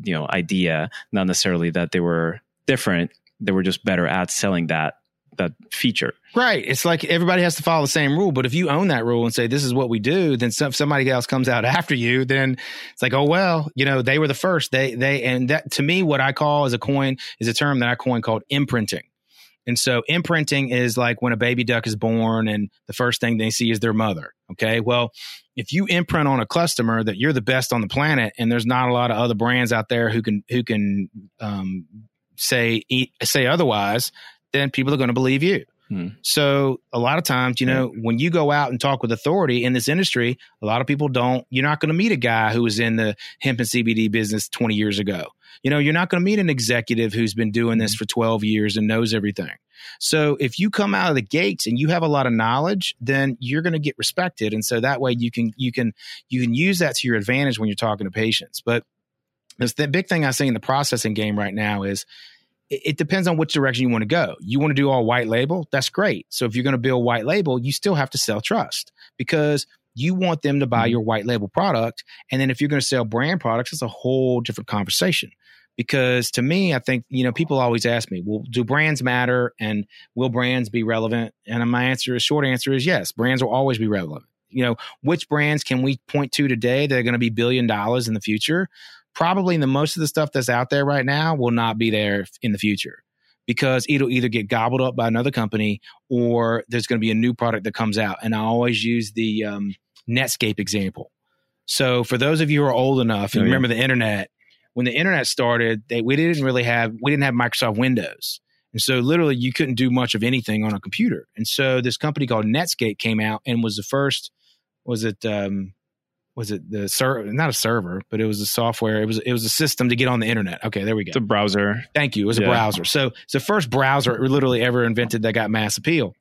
you know idea, not necessarily that they were different. They were just better at selling that that feature. Right. It's like everybody has to follow the same rule. But if you own that rule and say this is what we do, then some, somebody else comes out after you, then it's like, oh well, you know, they were the first. They they and that to me, what I call as a coin is a term that I coined called imprinting. And so imprinting is like when a baby duck is born and the first thing they see is their mother. Okay. Well, if you imprint on a customer that you're the best on the planet and there's not a lot of other brands out there who can who can um, say say otherwise, then people are going to believe you. Hmm. So a lot of times, you know, when you go out and talk with authority in this industry, a lot of people don't. You're not going to meet a guy who was in the hemp and CBD business 20 years ago. You know, you're not going to meet an executive who's been doing this hmm. for 12 years and knows everything. So if you come out of the gates and you have a lot of knowledge, then you're going to get respected, and so that way you can you can you can use that to your advantage when you're talking to patients. But the big thing I see in the processing game right now is it depends on which direction you want to go. You want to do all white label? That's great. So if you're going to build white label, you still have to sell trust because you want them to buy mm-hmm. your white label product. And then if you're going to sell brand products, it's a whole different conversation. Because to me, I think, you know, people always ask me, well, do brands matter and will brands be relevant? And my answer is short answer is yes, brands will always be relevant. You know, which brands can we point to today that are going to be billion dollars in the future? Probably the most of the stuff that's out there right now will not be there in the future because it'll either get gobbled up by another company or there's going to be a new product that comes out. And I always use the um, Netscape example. So for those of you who are old enough and oh, yeah. remember the internet, when the internet started, they, we didn't really have we didn't have Microsoft Windows. And so literally you couldn't do much of anything on a computer. And so this company called Netscape came out and was the first was it um was it the server not a server but it was a software it was it was a system to get on the internet. Okay there we go. It's a browser. Thank you it was yeah. a browser. So it's the first browser literally ever invented that got mass appeal.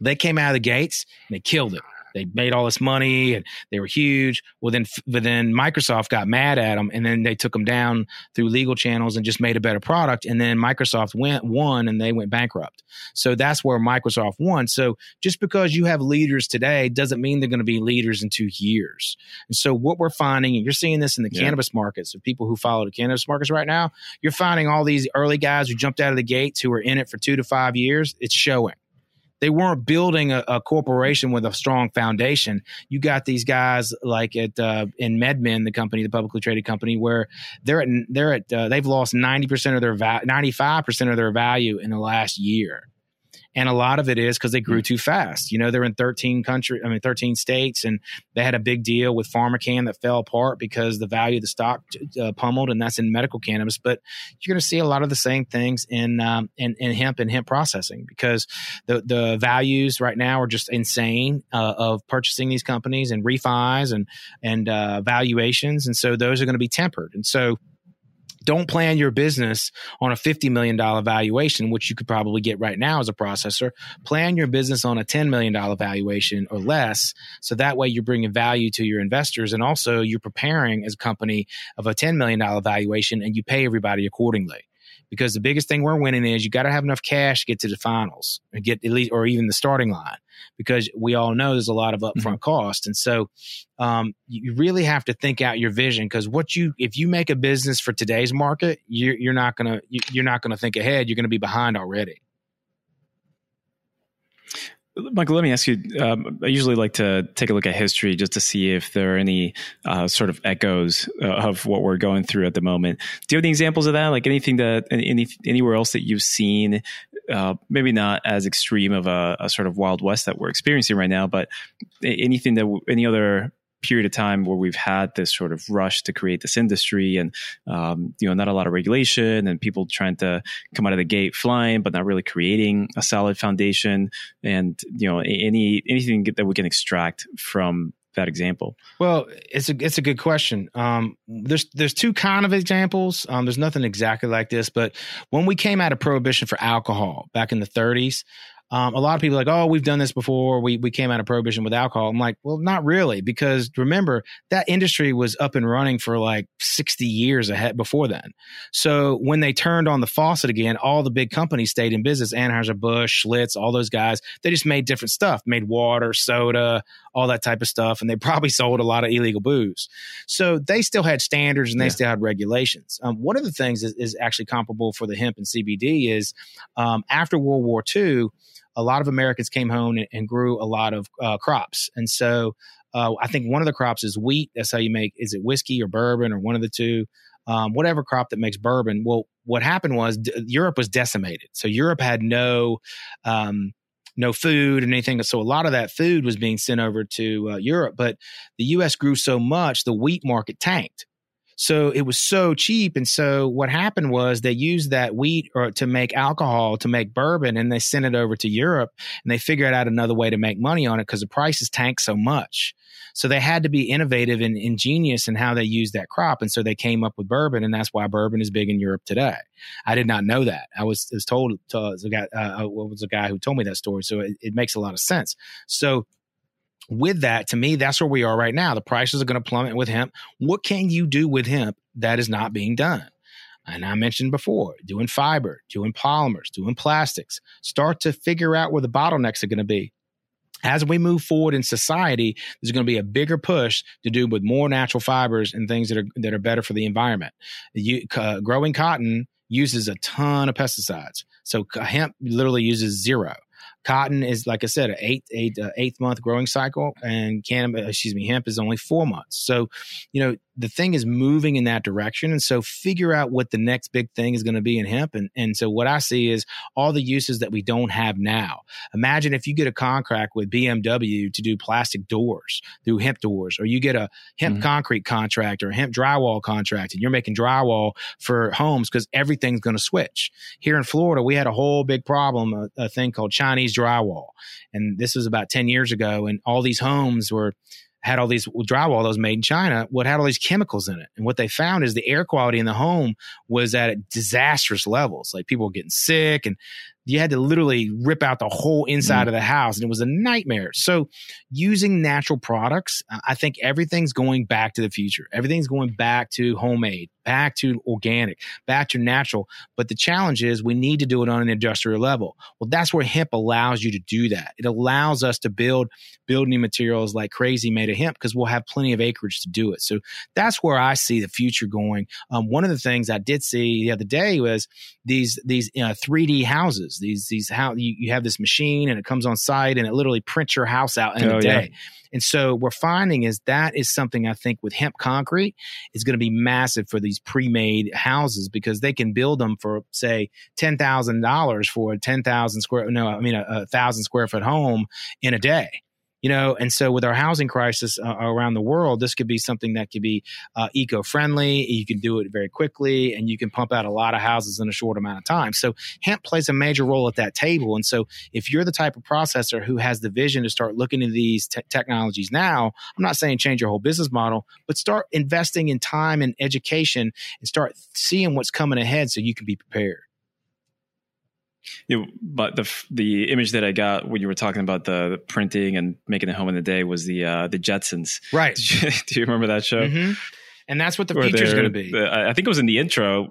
They came out of the gates and they killed it they made all this money and they were huge. Well, then, but then Microsoft got mad at them and then they took them down through legal channels and just made a better product. And then Microsoft went won and they went bankrupt. So that's where Microsoft won. So just because you have leaders today doesn't mean they're going to be leaders in two years. And so what we're finding, and you're seeing this in the yeah. cannabis markets, of people who follow the cannabis markets right now, you're finding all these early guys who jumped out of the gates who were in it for two to five years. It's showing they weren't building a, a, corporation with a strong foundation. You got these guys like at uh, in MedMen, the company, the publicly traded company, where they're at they're at uh, they've lost ninety percent of their ninety five percent of their value in the last year and a lot of it is because they grew hmm. too fast. You know, they're in 13 country, I mean, 13 states, and they had a big deal with PharmaCann that fell apart because the value of the stock uh, pummeled, and that's in medical cannabis. But you're going to see a lot of the same things in, um, in, in hemp and hemp processing because the the values right now are just insane uh, of purchasing these companies and refis and and uh, valuations, and so those are going to be tempered, and so don't plan your business on a $50 million valuation, which you could probably get right now as a processor. Plan your business on a $10 million valuation or less. So that way you're bringing value to your investors. And also you're preparing as a company of a $10 million valuation and you pay everybody accordingly because the biggest thing we're winning is you got to have enough cash to get to the finals and get at least or even the starting line because we all know there's a lot of upfront mm-hmm. cost. And so um, you really have to think out your vision because what you if you make a business for today's market you're, you're not gonna you're not gonna think ahead. You're gonna be behind already Michael, let me ask you. Um, I usually like to take a look at history just to see if there are any uh, sort of echoes uh, of what we're going through at the moment. Do you have any examples of that? Like anything that any anywhere else that you've seen? Uh, maybe not as extreme of a, a, sort of wild west that we're experiencing right now, but anything that any other period of time where we've had this sort of rush to create this industry and um, you know not a lot of regulation and people trying to come out of the gate flying but not really creating a solid foundation and you know any anything that we can extract from that example? Well, it's a it's a good question. Um, there's there's two kind of examples. Um, there's nothing exactly like this, but when we came out of prohibition for alcohol back in the 30s, um, a lot of people are like, oh, we've done this before. We we came out of prohibition with alcohol. I'm like, well, not really, because remember that industry was up and running for like 60 years ahead before then. So when they turned on the faucet again, all the big companies stayed in business. Anheuser Busch, Schlitz, all those guys, they just made different stuff, made water, soda, all that type of stuff, and they probably sold a lot of illegal booze. So they still had standards and they yeah. still had regulations. Um, one of the things is, is, actually comparable for the hemp and CBD is um, after World War II a lot of Americans came home and, and grew a lot of uh, crops. And so uh, I think one of the crops is wheat. That's how you make, is it whiskey or bourbon or one of the two? Um, whatever crop that makes bourbon. Well, what happened was d- Europe was decimated. So Europe had no, um, no food and anything. So a lot of that food was being sent over to uh, Europe, but the U.S. grew so much, the wheat market tanked. So it was so cheap. And so what happened was they used that wheat or to make alcohol, to make bourbon, and they sent it over to Europe and they figured out another way to make money on it because the prices tanked so much. So they had to be innovative and ingenious in how they used that crop. And so they came up with bourbon, and that's why bourbon is big in Europe today. I did not know that. I was, was told, to, uh, a guy, uh, was a guy who told me that story. So it, it makes a lot of sense. So with that, to me, that's where we are right now. The prices are going to plummet with hemp. What can you do with hemp that is not being done? And I mentioned before, doing fiber, doing polymers, doing plastics. Start to figure out where the bottlenecks are going to be. as we move forward in society, there's going to be a bigger push to do with more natural fibers and things that are that are better for the environment. You, uh, growing cotton uses a ton of pesticides, so hemp literally uses zero. Cotton is, like I said, an eight, eight, uh, eighth month growing cycle, and cannabis, excuse me, hemp is only four months. So, you know, the thing is moving in that direction. And so figure out what the next big thing is going to be in hemp. And, and so what I see is all the uses that we don't have now. Imagine if you get a contract with BMW to do plastic doors through hemp doors, or you get a hemp mm-hmm. concrete contract or a hemp drywall contract, and you're making drywall for homes because everything's going to switch. Here in Florida, we had a whole big problem, a, a thing called Chinese drywall. And this was about 10 years ago. And all these homes were, had all these drywall that was made in China, what had all these chemicals in it. And what they found is the air quality in the home was at disastrous levels. Like people were getting sick and you had to literally rip out the whole inside mm. of the house and it was a nightmare. So using natural products, I think everything's going back to the future. Everything's going back to homemade, back to organic, back to natural. But the challenge is we need to do it on an industrial level. Well, that's where hemp allows you to do that. It allows us to build building materials like crazy made of hemp because we'll have plenty of acreage to do it. So that's where I see the future going. Um, one of the things I did see the other day was these these you know, 3D houses. These these how you, you have this machine and it comes on site and it literally prints your house out in oh, a day. Yeah. And so we're finding is that is something I think with hemp concrete is going to be massive for these pre-made houses because they can build them for say ten thousand dollars for a ten thousand square no I mean a, a thousand square foot home in a day you know and so with our housing crisis uh, around the world this could be something that could be uh, eco-friendly. You can do it very quickly and you can pump out a lot of houses in a short amount of time. So hemp plays a major role at that table. And so if you're the type of processor who has the vision to start looking at these te- technologies now i'm not saying change your whole business model but start investing in time and education and start seeing what's coming ahead so you can be prepared you know, but the the image that I got when you were talking about the, the printing and making it home in the day was the uh, the Jetsons. Right. You, do you remember that show? Mm-hmm. And that's what the future is going to be. The, I think it was in the intro.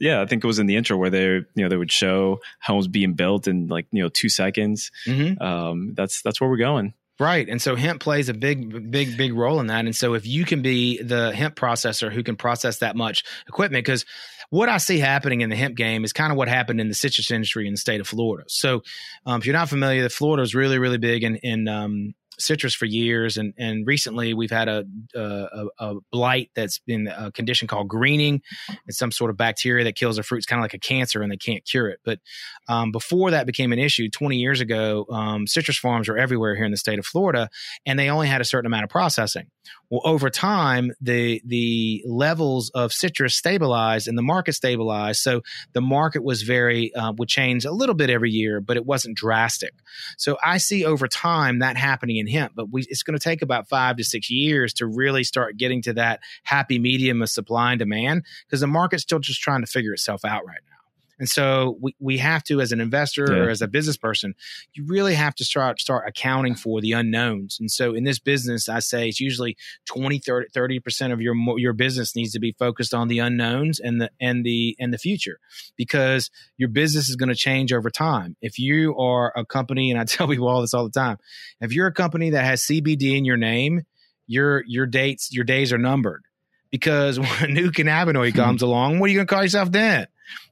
Yeah, I think it was in the intro where they you know they would show homes being built in like you know two seconds. Mm-hmm. Um, that's that's where we're going. Right. And so hemp plays a big, big, big role in that. And so if you can be the hemp processor who can process that much equipment, because what I see happening in the hemp game is kind of what happened in the citrus industry in the state of Florida. So, um, if you're not familiar, Florida is really, really big in, in um, citrus for years, and and recently we've had a a, a blight that's been a condition called greening. It's some sort of bacteria that kills the fruit. It's kind of like a cancer, and they can't cure it. But um, before that became an issue, 20 years ago, um, citrus farms were everywhere here in the state of Florida, and they only had a certain amount of processing. Well, over time, the the levels of citrus stabilized and the market stabilized. So the market was very uh, would change a little bit every year, but it wasn't drastic. So I see over time that happening in hemp, but we, it's going to take about five to six years to really start getting to that happy medium of supply and demand because the market's still just trying to figure itself out right now. And so we, we have to, as an investor yeah. or as a business person, you really have to start start accounting for the unknowns. And so in this business, I say it's usually 20, 30 percent of your your business needs to be focused on the unknowns and the and the and the future, because your business is going to change over time. If you are a company, and I tell people all this all the time, if you're a company that has CBD in your name, your your dates your days are numbered because when a new cannabinoid comes along, what are you going to call yourself then?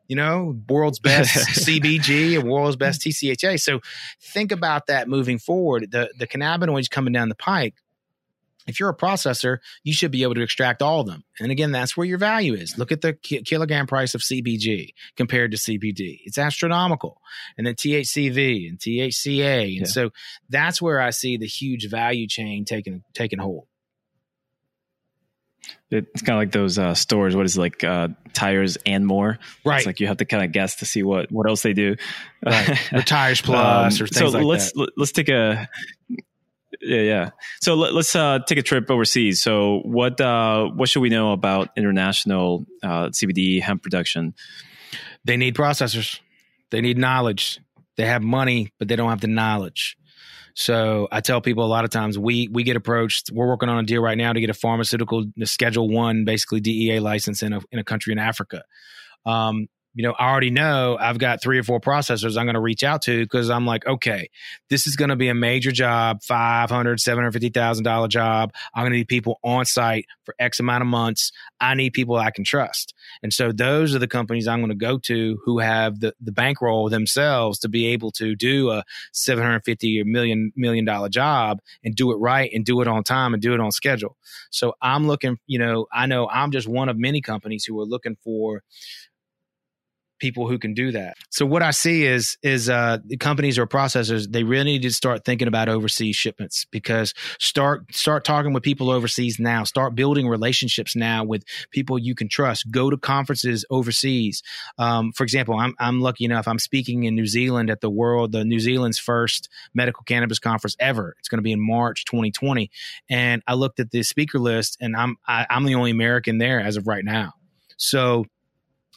You know, world's best CBG and world's best TCHA. So think about that moving forward. The the cannabinoids coming down the pike. If you're a processor, you should be able to extract all of them. And again, that's where your value is. Look at the ki- kilogram price of CBG compared to CBD. It's astronomical. And then THCV and THCA. And yeah. so that's where I see the huge value chain taking taking hold. It's kind of like those uh, stores. What is it, like uh, tires and more? Right. It's like you have to kind of guess to see what what else they do. Right. or tires plus um, or things so like let's, that. Let's take a yeah yeah. So let, us uh, take a trip overseas. So what uh, what should we know about international uh, CBD hemp production? They need processors. They need knowledge. They have money, but they don't have the knowledge. So I tell people a lot of times we we get approached. We're working on a deal right now to get a pharmaceutical Schedule One, basically DEA license in a in a country in Africa. Um, you know, I already know I've got three or four processors I'm going to reach out to because I'm like, okay, this is going to be a major job, $500,000, $750,000 job. I'm going to need people on site for X amount of months. I need people I can trust. And so those are the companies I'm going to go to who have the, the bankroll themselves to be able to do a 750 or million, million dollar job and do it right and do it on time and do it on schedule. So I'm looking, you know, I know I'm just one of many companies who are looking for people who can do that. So what I see is is uh, companies or processors they really need to start thinking about overseas shipments because start start talking with people overseas now. Start building relationships now with people you can trust. Go to conferences overseas. Um, for example, I'm I'm lucky enough I'm speaking in New Zealand at the world the New Zealand's first medical cannabis conference ever. It's going to be in March 2020, and I looked at the speaker list and I'm I, am i am the only American there as of right now. So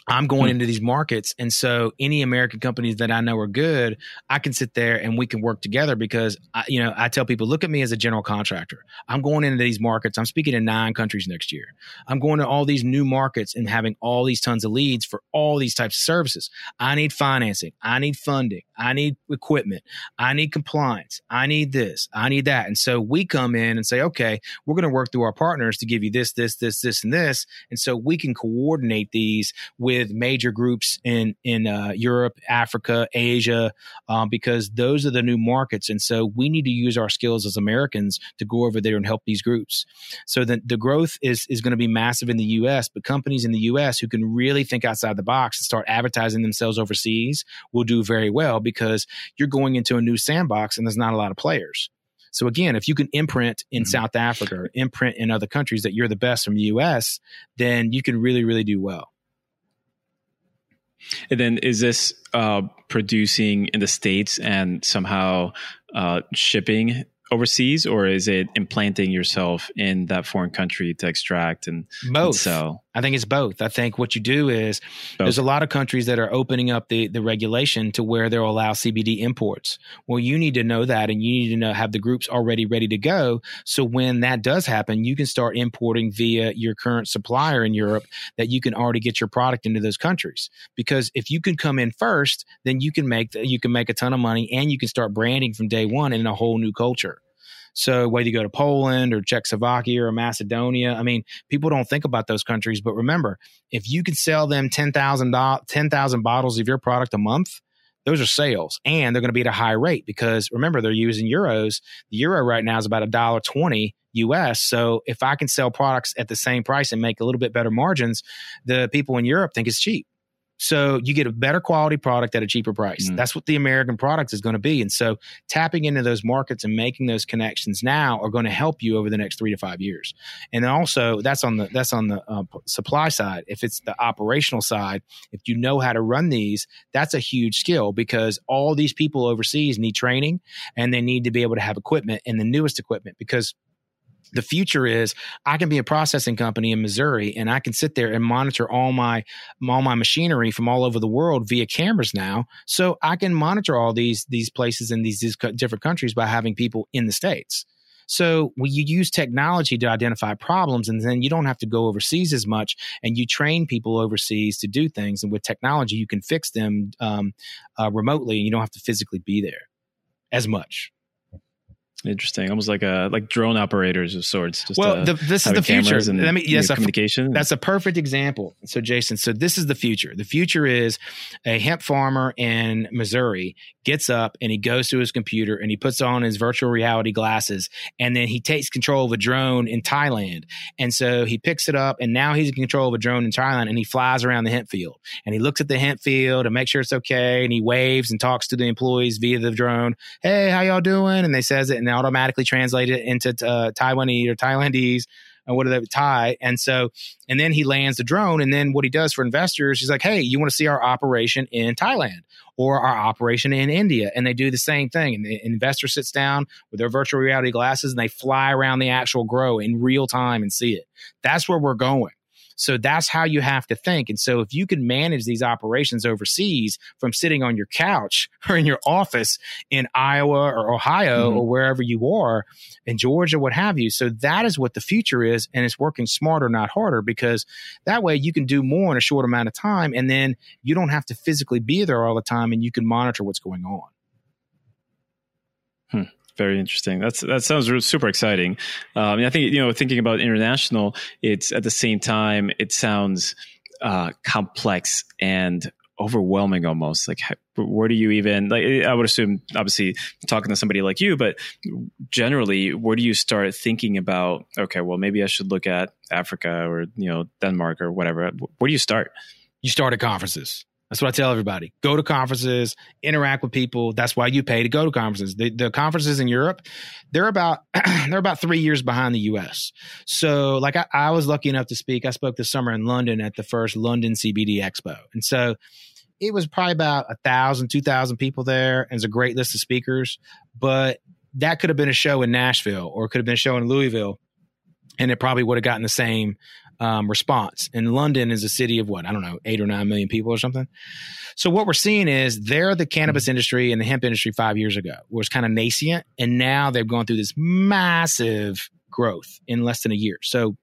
I'm going hmm. into these markets. And so any American companies that I know are good, I can sit there and we can work together because I, you know, I tell people, look at me as a general contractor. I'm going into these markets. I'm speaking in nine countries next year. I'm going to all these new markets and having all these tons of leads for all these types of services. I need financing. I need funding. I need equipment. I need compliance. I need this. I need that. And so we come in and say, okay, we're going to work through our partners to give you this, this, this, this, and this. And so we can coordinate these with with major groups in in uh, Europe, Africa, Asia, um, because those are the new markets, and so we need to use our skills as Americans to go over there and help these groups. So the the growth is is going to be massive in the U.S., but companies in the U.S. who can really think outside the box and start advertising themselves overseas will do very well because you're going into a new sandbox and there's not a lot of players. So again, if you can imprint in mm-hmm. South Africa or imprint in other countries that you're the best from the US, then you can really, really do well. And then is this uh, producing in the States and somehow uh, shipping overseas, or is it implanting yourself in that foreign country to extract and, both. And sell? I think it's both. I think what you do is both. there's a lot of countries that are opening up the, the regulation to where they'll allow CBD imports. Well, you need to know that and you need to know have the groups already ready to go. So when that does happen, you can start importing via your current supplier in Europe that you can already get your product into those countries. Because if you can come in first, then you can make you can make a ton of money and you can start branding from day one in a whole new culture. So whether you go to Poland or Czechoslovakia or Macedonia, I mean, people don't think about those countries, but remember, if you can sell them 10,000 10, bottles of your product a month, those are sales and they're going to be at a high rate because remember they're using euros. The euro right now is about a dollar 20 US. So if I can sell products at the same price and make a little bit better margins, the people in Europe think it's cheap. So you get a better quality product at a cheaper price. Mm. That's what the American product is going to be. And so tapping into those markets and making those connections now are going to help you over the next three to five years. And also that's on the that's on the uh, supply side. If it's the operational side, if you know how to run these, that's a huge skill because all these people overseas need training and they need to be able to have equipment and the newest equipment because the future is I can be a processing company in Missouri and I can sit there and monitor all my all my machinery from all over the world via cameras now. So I can monitor all these these places in these, these different countries by having people in the states. So when you use technology to identify problems, and then you don't have to go overseas as much, and you train people overseas to do things, and with technology you can fix them um, uh, remotely, and you don't have to physically be there as much. Interesting, almost like a like drone operators of sorts. Just well, uh, the, this is the future. And, Let me yes, communication. That's a perfect example. So, Jason, so this is the future. The future is a hemp farmer in Missouri gets up and he goes to his computer and he puts on his virtual reality glasses and then he takes control of a drone in Thailand. And so he picks it up and now he's in control of a drone in Thailand and he flies around the hemp field and he looks at the hemp field and makes sure it's okay and he waves and talks to the employees via the drone. Hey, how y'all doing? And they says it and automatically translate it into uh, Taiwanese or Thailandese and what are they Thai? And so, and then he lands the drone. And then what he does for investors, he's like, hey, you want to see our operation in Thailand or our operation in India? And they do the same thing. And the investor sits down with their virtual reality glasses and they fly around the actual grow in real time and see it. That's where we're going. So that's how you have to think. And so if you can manage these operations overseas from sitting on your couch or in your office in Iowa or Ohio mm-hmm. or wherever you are in Georgia, what have you. So that is what the future is. And it's working smarter, not harder, because that way you can do more in a short amount of time. And then you don't have to physically be there all the time and you can monitor what's going on. Hmm very interesting. That's that sounds super exciting. Um, I think you know, thinking about international, it's at the same time it sounds uh, complex and overwhelming almost like where do you even like i would assume obviously talking to somebody like you but generally where do you start thinking about okay well maybe i should look at africa or you know denmark or whatever where do you start you start at conferences that's what I tell everybody. Go to conferences, interact with people. That's why you pay to go to conferences. The, the conferences in Europe, they're about they're about three years behind the U.S. So, like I, I was lucky enough to speak. I spoke this summer in London at the first London CBD Expo, and so it was probably about a thousand, two thousand people there, and it's a great list of speakers. But that could have been a show in Nashville, or it could have been a show in Louisville, and it probably would have gotten the same um, response. And London is a city of what I don't know, eight or nine million people or something. So what we're seeing is they're the cannabis mm-hmm. industry and the hemp industry five years ago was kind of nascent, and now they've gone through this massive growth in less than a year. So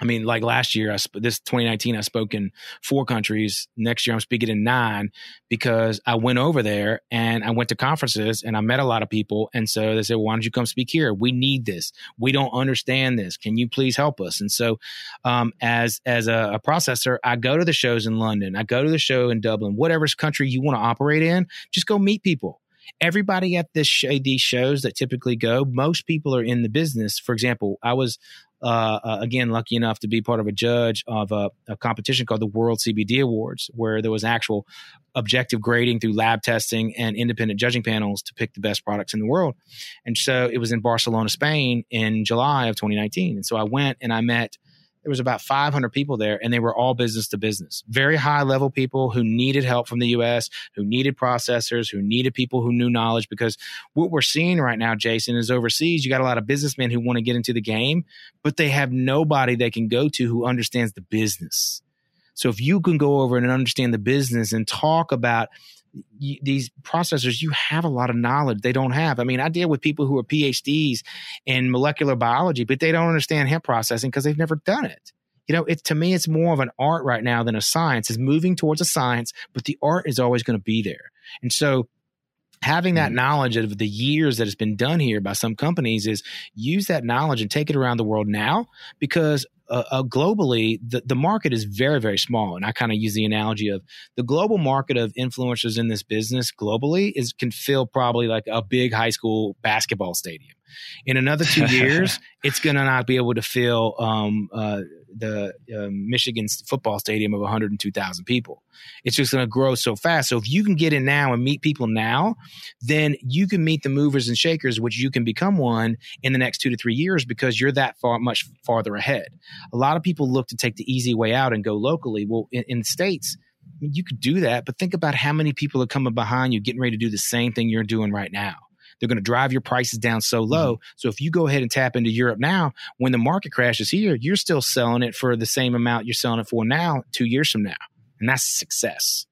I mean, like last year, I sp- this 2019, I spoke in four countries. Next year, I'm speaking in nine because I went over there and I went to conferences and I met a lot of people. And so they said, well, "Why don't you come speak here? We need this. We don't understand this. Can you please help us?" And so, um, as as a, a processor, I go to the shows in London. I go to the show in Dublin. Whatever country you want to operate in, just go meet people everybody at this sh- these shows that typically go, most people are in the business. For example, I was uh, uh, again, lucky enough to be part of a judge of a, a, competition called the World CBD Awards, where there was actual objective grading through lab testing and independent judging panels to pick the best products in the world. And so it was in Barcelona, Spain in July of 2019. And so I went and I met – there was about 500 people there and they were all business to business. Very high level people who needed help from the us who needed processors who needed people who knew knowledge because what we're seeing right now jason is overseas you got a lot of businessmen who want to get into the game but they have nobody they can go to who understands the business. So if you can go over and understand the business and talk about you, these processors, you have a lot of knowledge they don't have. I mean, I deal with people who are PhDs in molecular biology, but they don't understand hemp processing because they've never done it. You know, it to me, it's more of an art right now than a science. It's moving towards a science, but the art is always going to be there. And so having that mm-hmm. knowledge of the years that has been done here by some companies is use that knowledge and take it around the world now because uh, uh, globally, the, the market is very, very small. And I kind of use the analogy of the global market of influencers in this business globally is can fill probably like a big high school basketball stadium. In another two years, it's going to not be able to fill um, uh, the um, Michigan football stadium of 102,000 people. It's just going to grow so fast. So if you can get in now and meet people now, then you can meet the movers and shakers, which you can become one in the next two to three years because you're that far much farther ahead. A lot of people look to take the easy way out and go locally. Well, in, in the states. you could do that, but think about how many people are coming behind you, getting ready to do the same thing you're doing right now. They're going to drive your prices down so low. Mm-hmm. So if you go ahead and tap into Europe now, when the market crashes here, you're still selling it for the same amount you're selling it for now, two years from now. And that's success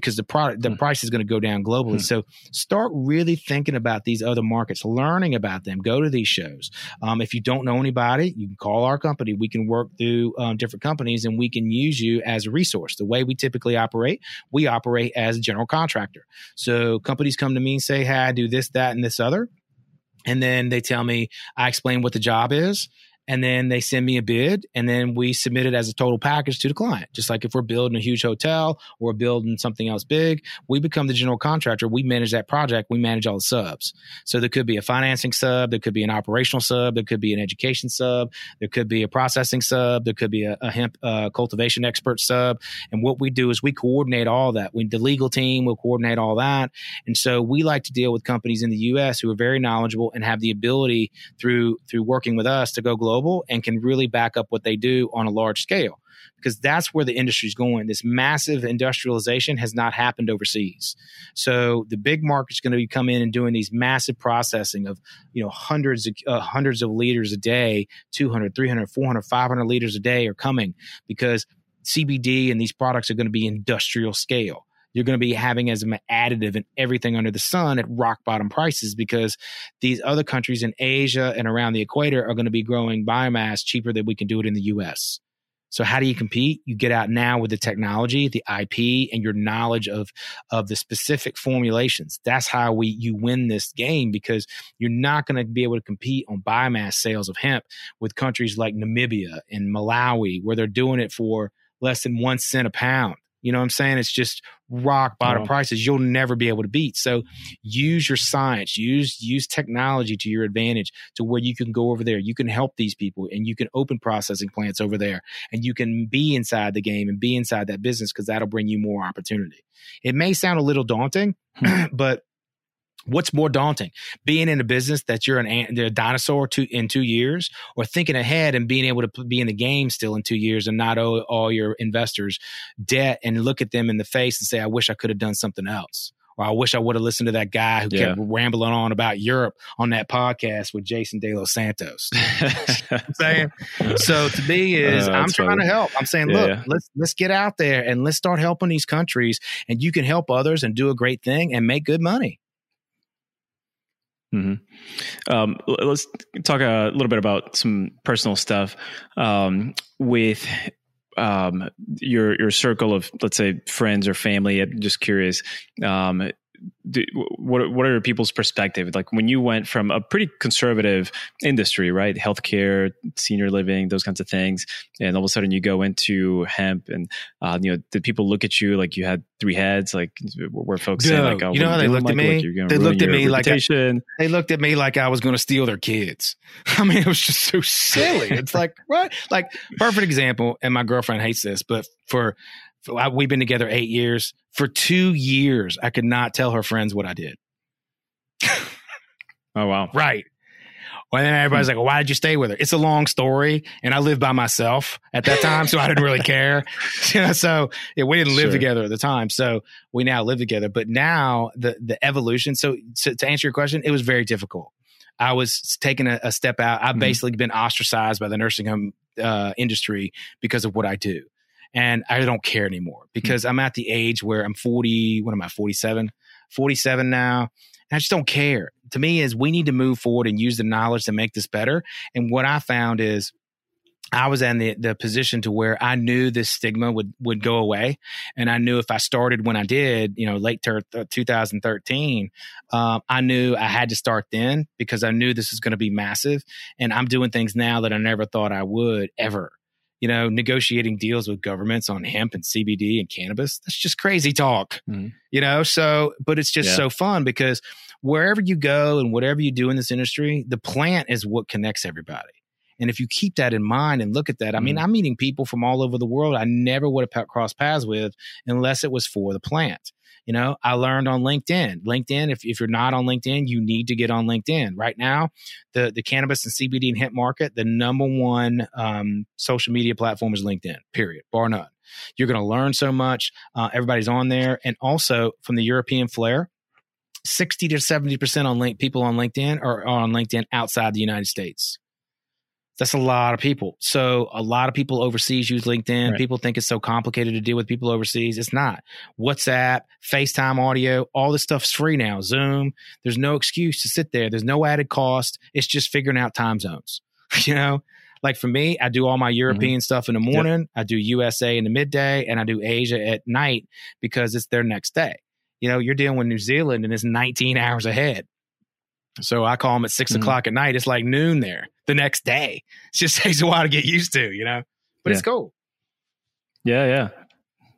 because the product the hmm. price is going to go down globally. Mm. So start really thinking about these other markets, learning about them. Go to these shows. Um, if you don't know anybody, you can call our company. We can work through um, different companies and we can use you as a resource. The way we typically operate, we operate as a general contractor. So companies come to me and say, "Hey, I do this, that, and this other." And then they tell me, I explain what the job is and then they send me a bid and then we submit it as a total package to the client. Just like if we're building a huge hotel or building something else big we become the general contractor. We manage that project. We manage all the subs. So there could be a financing sub there could be an operational sub there could be an education sub there could be a processing sub there could be a, a hemp uh, cultivation expert sub. And what we do is we coordinate all that. We the legal team will coordinate all that. And so we like to deal with companies in the us who are very knowledgeable and have the ability through through working with us to go global global and can really back up what they do on a large scale because that's where the industry is going. This massive industrialization has not happened overseas. So the big market's going to be coming in and doing these massive processing of, you know, hundreds of, uh, hundreds of liters a day, 200, 300, 400, 500 liters a day are coming because CBD and these products are going to be industrial scale you're going to be having as an additive in everything under the sun at rock bottom prices because these other countries in Asia and around the equator are going to be growing biomass cheaper than we can do it in the US. So how do you compete? You get out now with the technology, the IP, and your knowledge of of the specific formulations. That's how we you win this game because you're not going to be able to compete on biomass sales of hemp with countries like Namibia and Malawi, where they're doing it for less than one cent a pound. You know what I'm saying? It's just rock bottom prices you'll never be able to beat. So use your science, use use technology to your advantage to where you can go over there. You can help these people and you can open processing plants over there and you can be inside the game and be inside that business because that'll bring you more opportunity. It may sound a little daunting, hmm. but What's more daunting, being in a business that you're an a dinosaur two, in two years, or thinking ahead and being able to be in the game still in two years and not owe all your investors debt and look at them in the face and say, "I wish I could have done something else." Or I wish I would have listened to that guy who yeah. kept rambling on about Europe on that podcast with Jason De Los Santos. I'm saying so to me is uh, I'm trying funny. to help. I'm saying, look, yeah. let's let's get out there and let's start helping these countries, and you can help others and do a great thing and make good money. Mm-hmm. Um, let's talk a little bit about some personal stuff um, with um, your your circle of let's say friends or family. I'm just curious. Do, what what are people's perspective? Like when you went from a pretty conservative industry, right, healthcare, senior living, those kinds of things, and all of a sudden you go into hemp, and uh, you know, did people look at you like you had three heads? Like were folks saying like, oh, you know how they looked like, at me? They looked at me like I, they looked at me like I was going to steal their kids. I mean, it was just so silly. it's like what? Like perfect example, and my girlfriend hates this, but for we've been together eight years. For two years, I could not tell her friends what I did. oh wow! Right. Well, then everybody's like, well, "Why did you stay with her?" It's a long story, and I lived by myself at that time, so I didn't really care. you know, so yeah, we didn't live sure. together at the time, so we now live together. But now the the evolution. So, so to answer your question, it was very difficult. I was taking a, a step out. I've mm-hmm. basically been ostracized by the nursing home uh, industry because of what I do and I don't care anymore because mm-hmm. I'm at the age where I'm 40. What am I? 47, 47 now. And I just don't care. To me, is we need to move forward and use the knowledge to make this better. And what I found is I was in the, the position to where I knew this stigma would, would go away. And I knew if I started when I did, you know, late ter- 2013, um, I knew I had to start then because I knew this was going to be massive. And I'm doing things now that I never thought I would ever you know, negotiating deals with governments on hemp and CBD and cannabis. That's just crazy talk, mm. you know? So, but it's just yeah. so fun because wherever you go and whatever you do in this industry, the plant is what connects everybody. And if you keep that in mind and look at that, I mean, mm. I'm meeting people from all over the world I never would have crossed paths with unless it was for the plant. You know, I learned on LinkedIn. LinkedIn, if, if you're not on LinkedIn, you need to get on LinkedIn. Right now, the, the cannabis and CBD and hemp market, the number one um, social media platform is LinkedIn, period, bar none. You're going to learn so much. Uh, everybody's on there. And also from the European flair, 60 to 70% on link, people on LinkedIn are on LinkedIn outside the United States. That's a lot of people. So a lot of people overseas use LinkedIn. Right. People think it's so complicated to deal with people overseas. It's not. WhatsApp, FaceTime audio, all this stuff's free now. Zoom. There's no excuse to sit there. There's no added cost. It's just figuring out time zones. you know, like for me, I do all my European mm-hmm. stuff in the morning. Yep. I do USA in the midday and I do Asia at night because it's their next day. You know, you're dealing with New Zealand and it's 19 hours ahead. So I call them at 6 mm-hmm. o'clock at night. It's like noon there the next day. It just takes a while to get used to, you know, but yeah. it's cool. Yeah. Yeah.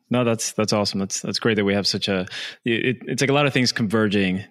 No, that's, that's awesome. That's, that's great that we have such a, it, it's like a lot of things converging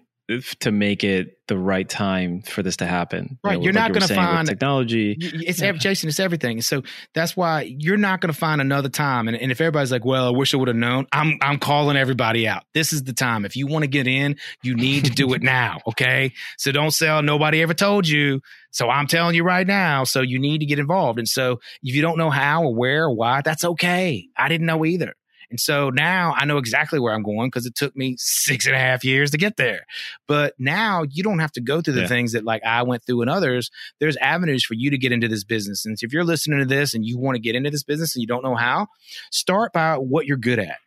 to make it the right time for this to happen. Right, you are not going to find technology. It's yeah. Jason. It's everything. So that's why you're not going to find another time. And, and if everybody's like, "Well, I wish I would have known," I'm I'm calling everybody out. This is the time. If you want to get in, you need to do it now. Okay, so don't sell. Nobody ever told you. So I'm telling you right now. So you need to get involved. And so if you don't know how or where or why, that's okay. I didn't know either. And so now I know exactly where I'm going because it took me six and a half years to get there. But now you don't have to go through the yeah. things that like I went through and others. There's avenues for you to get into this business. And if you're listening to this and you want to get into this business and you don't know how, start by what you're good at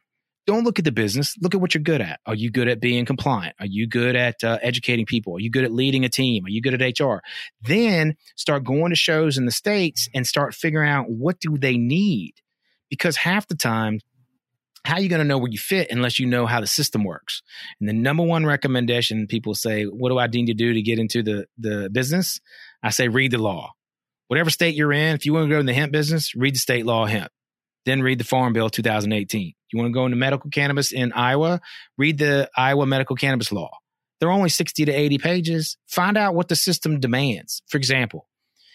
don't look at the business. Look at what you're good at. Are you good at being compliant? Are you good at uh, educating people? Are you good at leading a team? Are you good at HR? Then start going to shows in the states and start figuring out what do they need, because half the time how are you going to know where you fit unless you know how the system works? And the number one recommendation people say, what do I need to do to get into the, the business? I say, read the law. Whatever state you're in, if you want to go in the hemp business, read the state law hemp. Then read the Farm Bill 2018. You want to go into medical cannabis in Iowa, read the Iowa medical cannabis law. They're only 60 to 80 pages. Find out what the system demands. For example,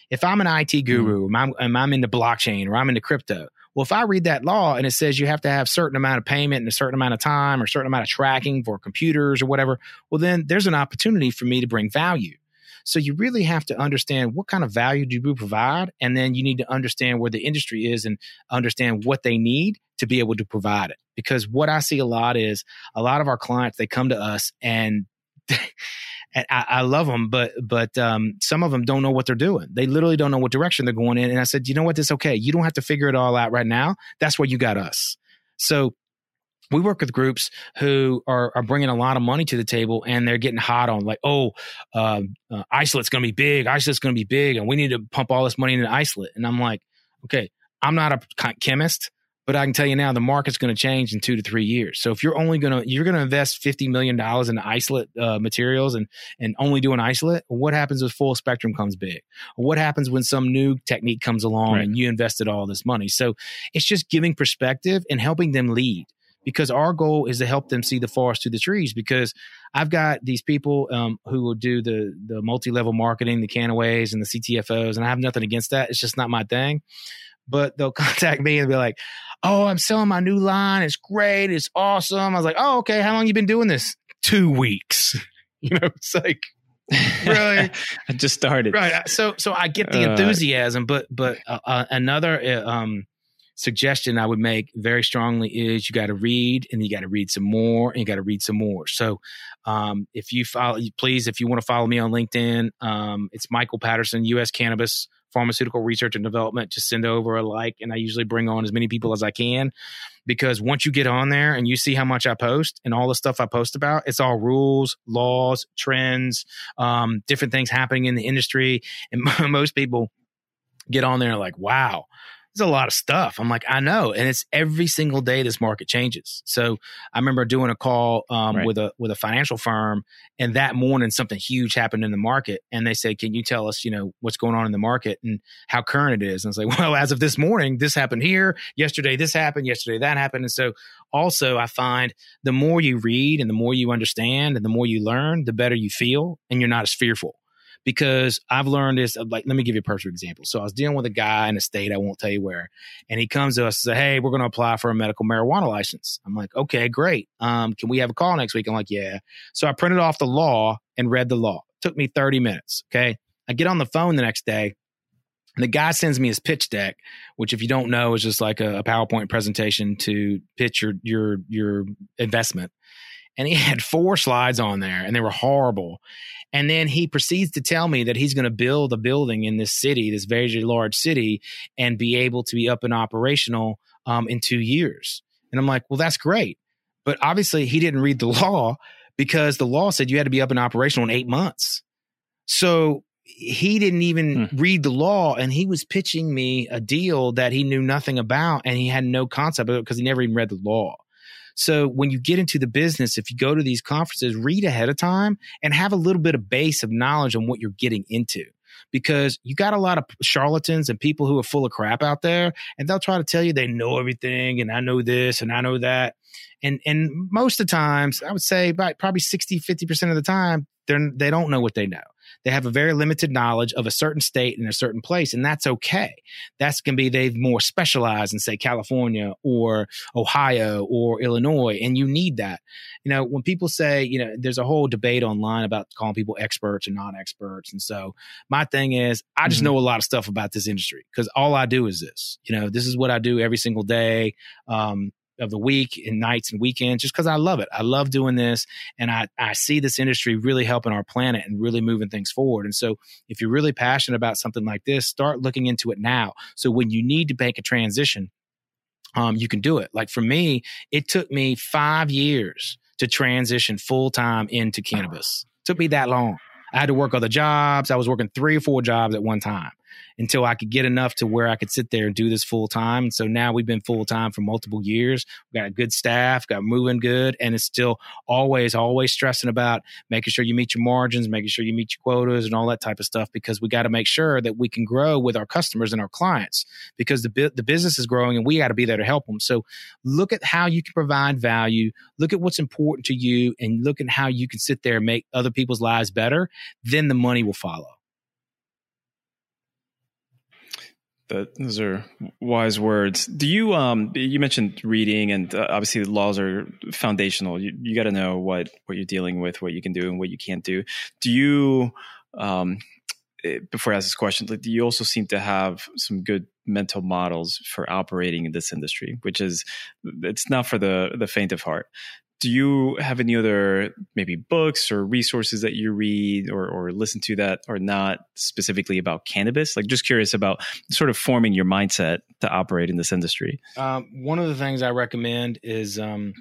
if I'm an IT guru, mm-hmm. I'm, I'm into blockchain or I'm into crypto, well, if I read that law and it says you have to have certain amount of payment and a certain amount of time or certain amount of tracking for computers or whatever, well, then there's an opportunity for me to bring value. So you really have to understand what kind of value do you provide, and then you need to understand where the industry is and understand what they need to be able to provide it. Because what I see a lot is a lot of our clients they come to us and and I, I, love them, but but um, some of them don't know what they're doing. They literally don't know what direction they're going in. And I said, you know what? This okay. You don't have to figure it all out right now. That's where you got us. So we work with groups who are, are bringing a lot of money to the table and they're getting hot on like, oh, uh, uh, isolate's going to be big. Isolate's going to be big. And we need to pump all this money into isolate. And I'm like, okay, I'm not a chemist. But I can tell you now, the market's going to change in two to three years. So if you're only going to you're going to invest fifty million dollars in isolate uh, materials and and only do an isolate, what happens if full spectrum comes big? What happens when some new technique comes along right. and you invested all this money? So it's just giving perspective and helping them lead because our goal is to help them see the forest through the trees. Because I've got these people um, who will do the the multi level marketing, the Kannaways and the CTFOs, and I have nothing against that. It's just not my thing. But they'll contact me and be like, oh, I'm selling my new line. It's great. It's awesome. I was like, oh, okay. How long you been doing this? Two weeks. you know, it's like, really i just started right so so i get the uh, enthusiasm uh, but but uh, uh, another uh, um suggestion i would make very strongly is you got to read and you got to read some more and you got to read some more so um if you follow please if you want to follow me on linkedin um it's michael patterson us cannabis pharmaceutical research and development, just send over a like. And I usually bring on as many people as I can because once you get on there and you see how much I post and all the stuff I post about, it's all rules, laws, trends, um, different things happening in the industry. And most people get on there like, wow, a lot of stuff. I'm like, I know, and it's every single day this market changes. So I remember doing a call um, right. with a with a financial firm, and that morning something huge happened in the market, and they said, "Can you tell us, you know, what's going on in the market and how current it is?" And I was like, "Well, as of this morning, this happened here. Yesterday, this happened. Yesterday, that happened." And so, also, I find the more you read and the more you understand and the more you learn, the better you feel, and you're not as fearful because I've learned this. Like, let me give you a perfect example. So I was dealing with a guy in a state, I won't tell you where, and he comes to us and says, Hey, we're going to apply for a medical marijuana license. I'm like, okay, great. Um, can we have a call next week? I'm like, yeah. So I printed off the law and read the law. It took me 30 minutes. Okay. I get on the phone the next day. And the guy sends me his pitch deck, which, if you don't know, is just like a, a PowerPoint presentation to pitch your your your investment and he had four slides on there and they were horrible. And then he proceeds to tell me that he's going to build a building in this city, this very large city, and be able to be up and operational um, in two years. And I'm like, well, that's great. But obviously, he didn't read the law because the law said you had to be up and operational in eight months. So he didn't even hmm. read the law and he was pitching me a deal that he knew nothing about and he had no concept of it because he never even read the law. So when you get into the business, if you go to these conferences, read ahead of time and have a little bit of base of knowledge on what you're getting into. because you got a lot of charlatans and people who are full of crap out there and they'll try to tell you they know everything and I know this and I know that. And and most of the times, I would say about probably 60 50% of the time, they're they don't know what they know. They have a very limited knowledge of a certain state in a certain place, and that's okay. That's going to be they've more specialized in, say, California or Ohio or Illinois, and you need that. You know, when people say, you know, there's a whole debate online about calling people experts and non experts. And so my thing is, I just mm-hmm. know a lot of stuff about this industry because all I do is this. You know, this is what I do every single day. Um, of the week and nights and weekends just because I love it. I love doing this and I, I see this industry really helping our planet and really moving things forward. And so if you're really passionate about something like this, start looking into it now. So when you need to make a transition, um, you can do it. Like for me, it took me five years to transition full time into cannabis. It took me that long. I had to work other jobs. I was working three or four jobs at one time until I could get enough to where I could sit there and do this full time. And so now we've been full time for multiple years. We've got a good staff, got moving good, and it's still always, always stressing about making sure you meet your margins, making sure you meet your quotas and all that type of stuff because we got to make sure that we can grow with our customers and our clients because the, the business is growing and we got to be there to help them. So look at how you can provide value, look at what's important to you, and look at how you can sit there and make other people's lives better. Then the money will follow. That those are wise words. Do you um you mentioned reading and uh, obviously the laws are foundational. You you got to know what what you're dealing with, what you can do and what you can't do. Do you um eh, before I ask this question, do you also seem to have some good mental models for operating in this industry, which is it's not for the the faint of heart do you have any other maybe books or resources that you read or, or listen to that are not specifically about cannabis? Like just curious about sort of forming your mindset to operate in this industry. Um, one of the things i recommend is um,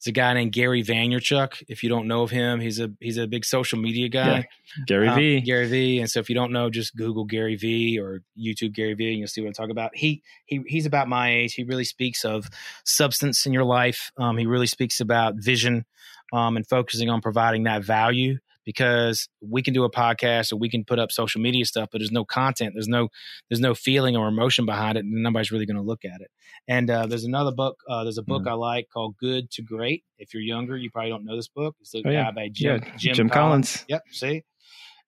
it's a guy named Gary Vaynerchuk. If you don't know of him, he's a he's a big social media guy. Yeah. Gary um, V. Gary V. And so if you don't know, just Google Gary V or YouTube Gary V, and you'll see what I'm talking about. He he he's about my age. He really speaks of substance in your life. Um, he really speaks about vision um, and focusing on providing that value because we can do a podcast or we can put up social media stuff, but there's no content, there's no there's no feeling or emotion behind it, and nobody's really going to look at it. And uh, there's another book. Uh, there's a book mm. I like called Good to Great. If you're younger, you probably don't know this book. It's a oh, guy yeah. by Jim, yeah. Jim, Jim Collins. Collins. Yep. See.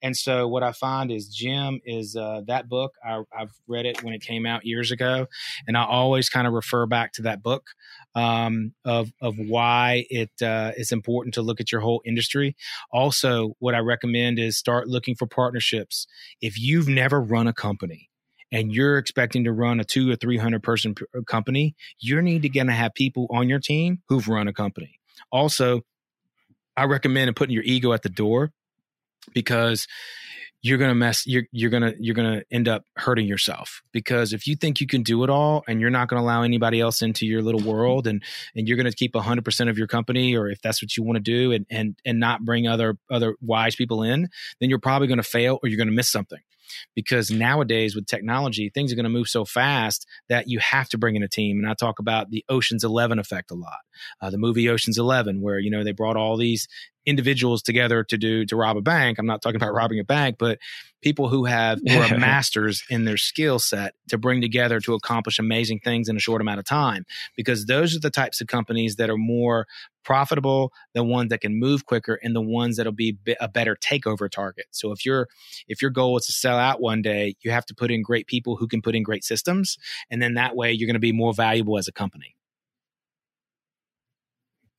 And so what I find is Jim is uh, that book. I, have read it when it came out years ago, and I always kind of refer back to that book um, of of why it uh, is important to look at your whole industry. Also, what I recommend is start looking for partnerships. If you've never run a company, and you're expecting to run a two or three hundred person uh, company, you're need to gonna have people on your team who've run a company. Also, I recommend putting your ego at the door because you're gonna mess you're you're gonna you're gonna end up hurting yourself because if you think you can do it all and you're not gonna allow anybody else into your little world and and you're gonna keep hundred percent of your company or if that's what you want to do and and and not bring other other wise people in, then you're probably gonna fail or you're gonna miss something because nowadays with technology, things are going to move so fast that you have to bring in a team. And I talk about the Ocean's Eleven effect a lot. Uh, the movie Ocean's Eleven, where you know they brought all these individuals together to do to rob a bank. I'm not talking about robbing a bank, but people who have who are masters in their skill set to bring together to accomplish amazing things in a short amount of time. Because those are the types of companies that are more profitable, the ones that can move quicker, and the ones that'll be a better takeover target. So if your if your goal is to sell out one day, you have to put in great people who can put in great systems, and then that way you're going to be more valuable as a company.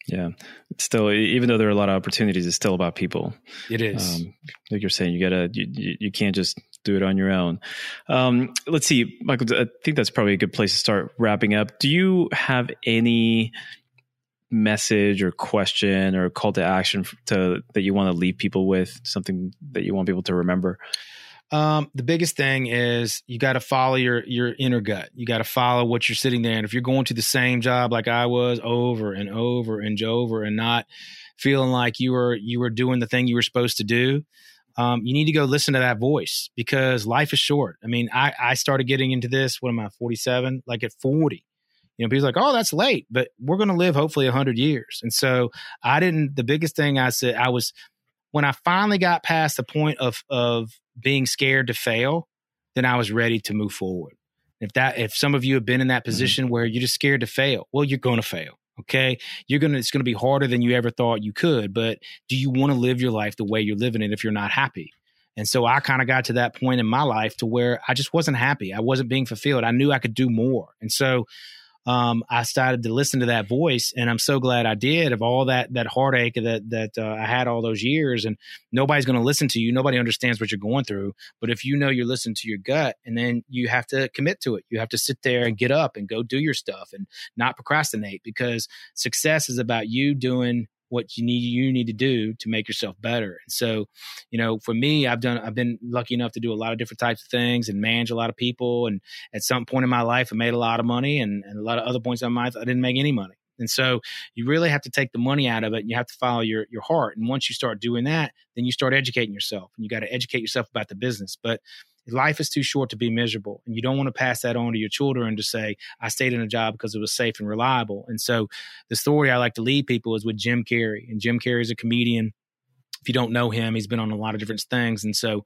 Yeah, it's still even though there are a lot of opportunities, it's still about people. It is um, like you're saying. You gotta you, you, you can't just do it on your own. Um, let's see, Michael. I think that's probably a good place to start wrapping up. Do you have any message or question or call to action to that you want to leave people with? Something that you want people to remember? Um, the biggest thing is you got to follow your your inner gut. You got to follow what you're sitting there. And if you're going to the same job like I was over and over and over and not feeling like you were you were doing the thing you were supposed to do, um, you need to go listen to that voice because life is short. I mean, I I started getting into this. What am I? 47. Like at 40. You know, people like, oh, that's late, but we're going to live hopefully 100 years. And so I didn't, the biggest thing I said, I was, when I finally got past the point of, of being scared to fail, then I was ready to move forward. If that if some of you have been in that mm-hmm. position mm-hmm. where you're just scared to fail, well, you're going to fail. Okay. You're going to, it's going to be harder than you ever thought you could. But do you want to live your life the way you're living it if you're not happy? And so I kind of got to that point in my life to where I just wasn't happy. I wasn't being fulfilled. I knew I could do more. And so um, I started to listen to that voice, and I'm so glad I did. Of all that that heartache that that uh, I had all those years, and nobody's going to listen to you. Nobody understands what you're going through. But if you know you're listening to your gut, and then you have to commit to it, you have to sit there and get up and go do your stuff and not procrastinate because success is about you doing what you need you need to do to make yourself better. And so, you know, for me, I've done I've been lucky enough to do a lot of different types of things and manage a lot of people. And at some point in my life, I made a lot of money, and, and a lot of other points in my life, I didn't make any money. And so you really have to take the money out of it and you have to follow your your heart. And once you start doing that, then you start educating yourself and you got to educate yourself about the business. But life is too short to be miserable and you don't want to pass that on to your children to say i stayed in a job because it was safe and reliable. And so the story i like to lead people is with jim carrey and jim carrey is a comedian. If you don't know him he's been on a lot of different things and so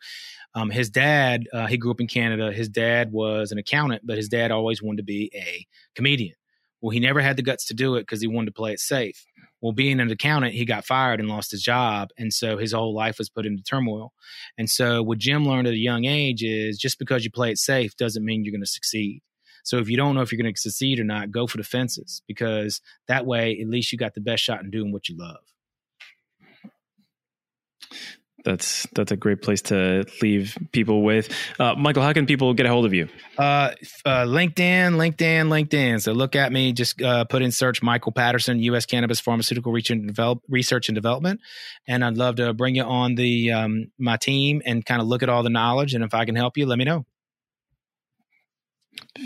um, his dad uh, he grew up in canada. His dad was an accountant but his dad always wanted to be a comedian. Well, he never had the guts to do it because he wanted to play it safe. Well, being an accountant, he got fired and lost his job. And so his whole life was put into turmoil. And so what Jim learned at a young age is just because you play it safe doesn't mean you're going to succeed. So if you don't know if you're going to succeed or not, go for the fences because that way, at least you got the best shot in doing what you love that's that's a great place to leave people with. Uh, Michael, how can people get a hold of you? Uh, uh, LinkedIn, LinkedIn, LinkedIn. So look at me. Just uh, put in search Michael Patterson, U.S. Cannabis Pharmaceutical Research and, Development, and I'd love to bring you on the um, my team and kind of look at all the knowledge. And if I can help you, let me know.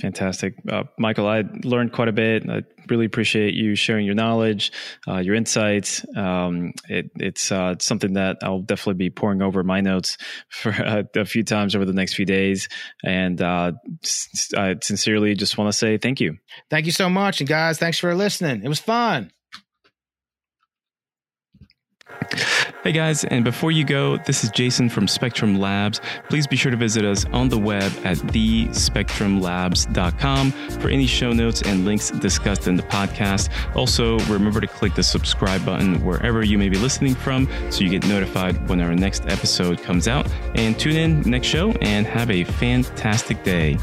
Fantastic. Uh, Michael, I learned quite a bit. I really appreciate you sharing your knowledge, uh, your insights. Um, it, it's uh, something that I'll definitely be pouring over my notes for a few times over the next few days. And uh, I sincerely just want to say thank you. Thank you so much. And guys, thanks for listening. It was fun. Hey guys, and before you go, this is Jason from Spectrum Labs. Please be sure to visit us on the web at thespectrumlabs.com for any show notes and links discussed in the podcast. Also, remember to click the subscribe button wherever you may be listening from so you get notified when our next episode comes out. And tune in next show and have a fantastic day.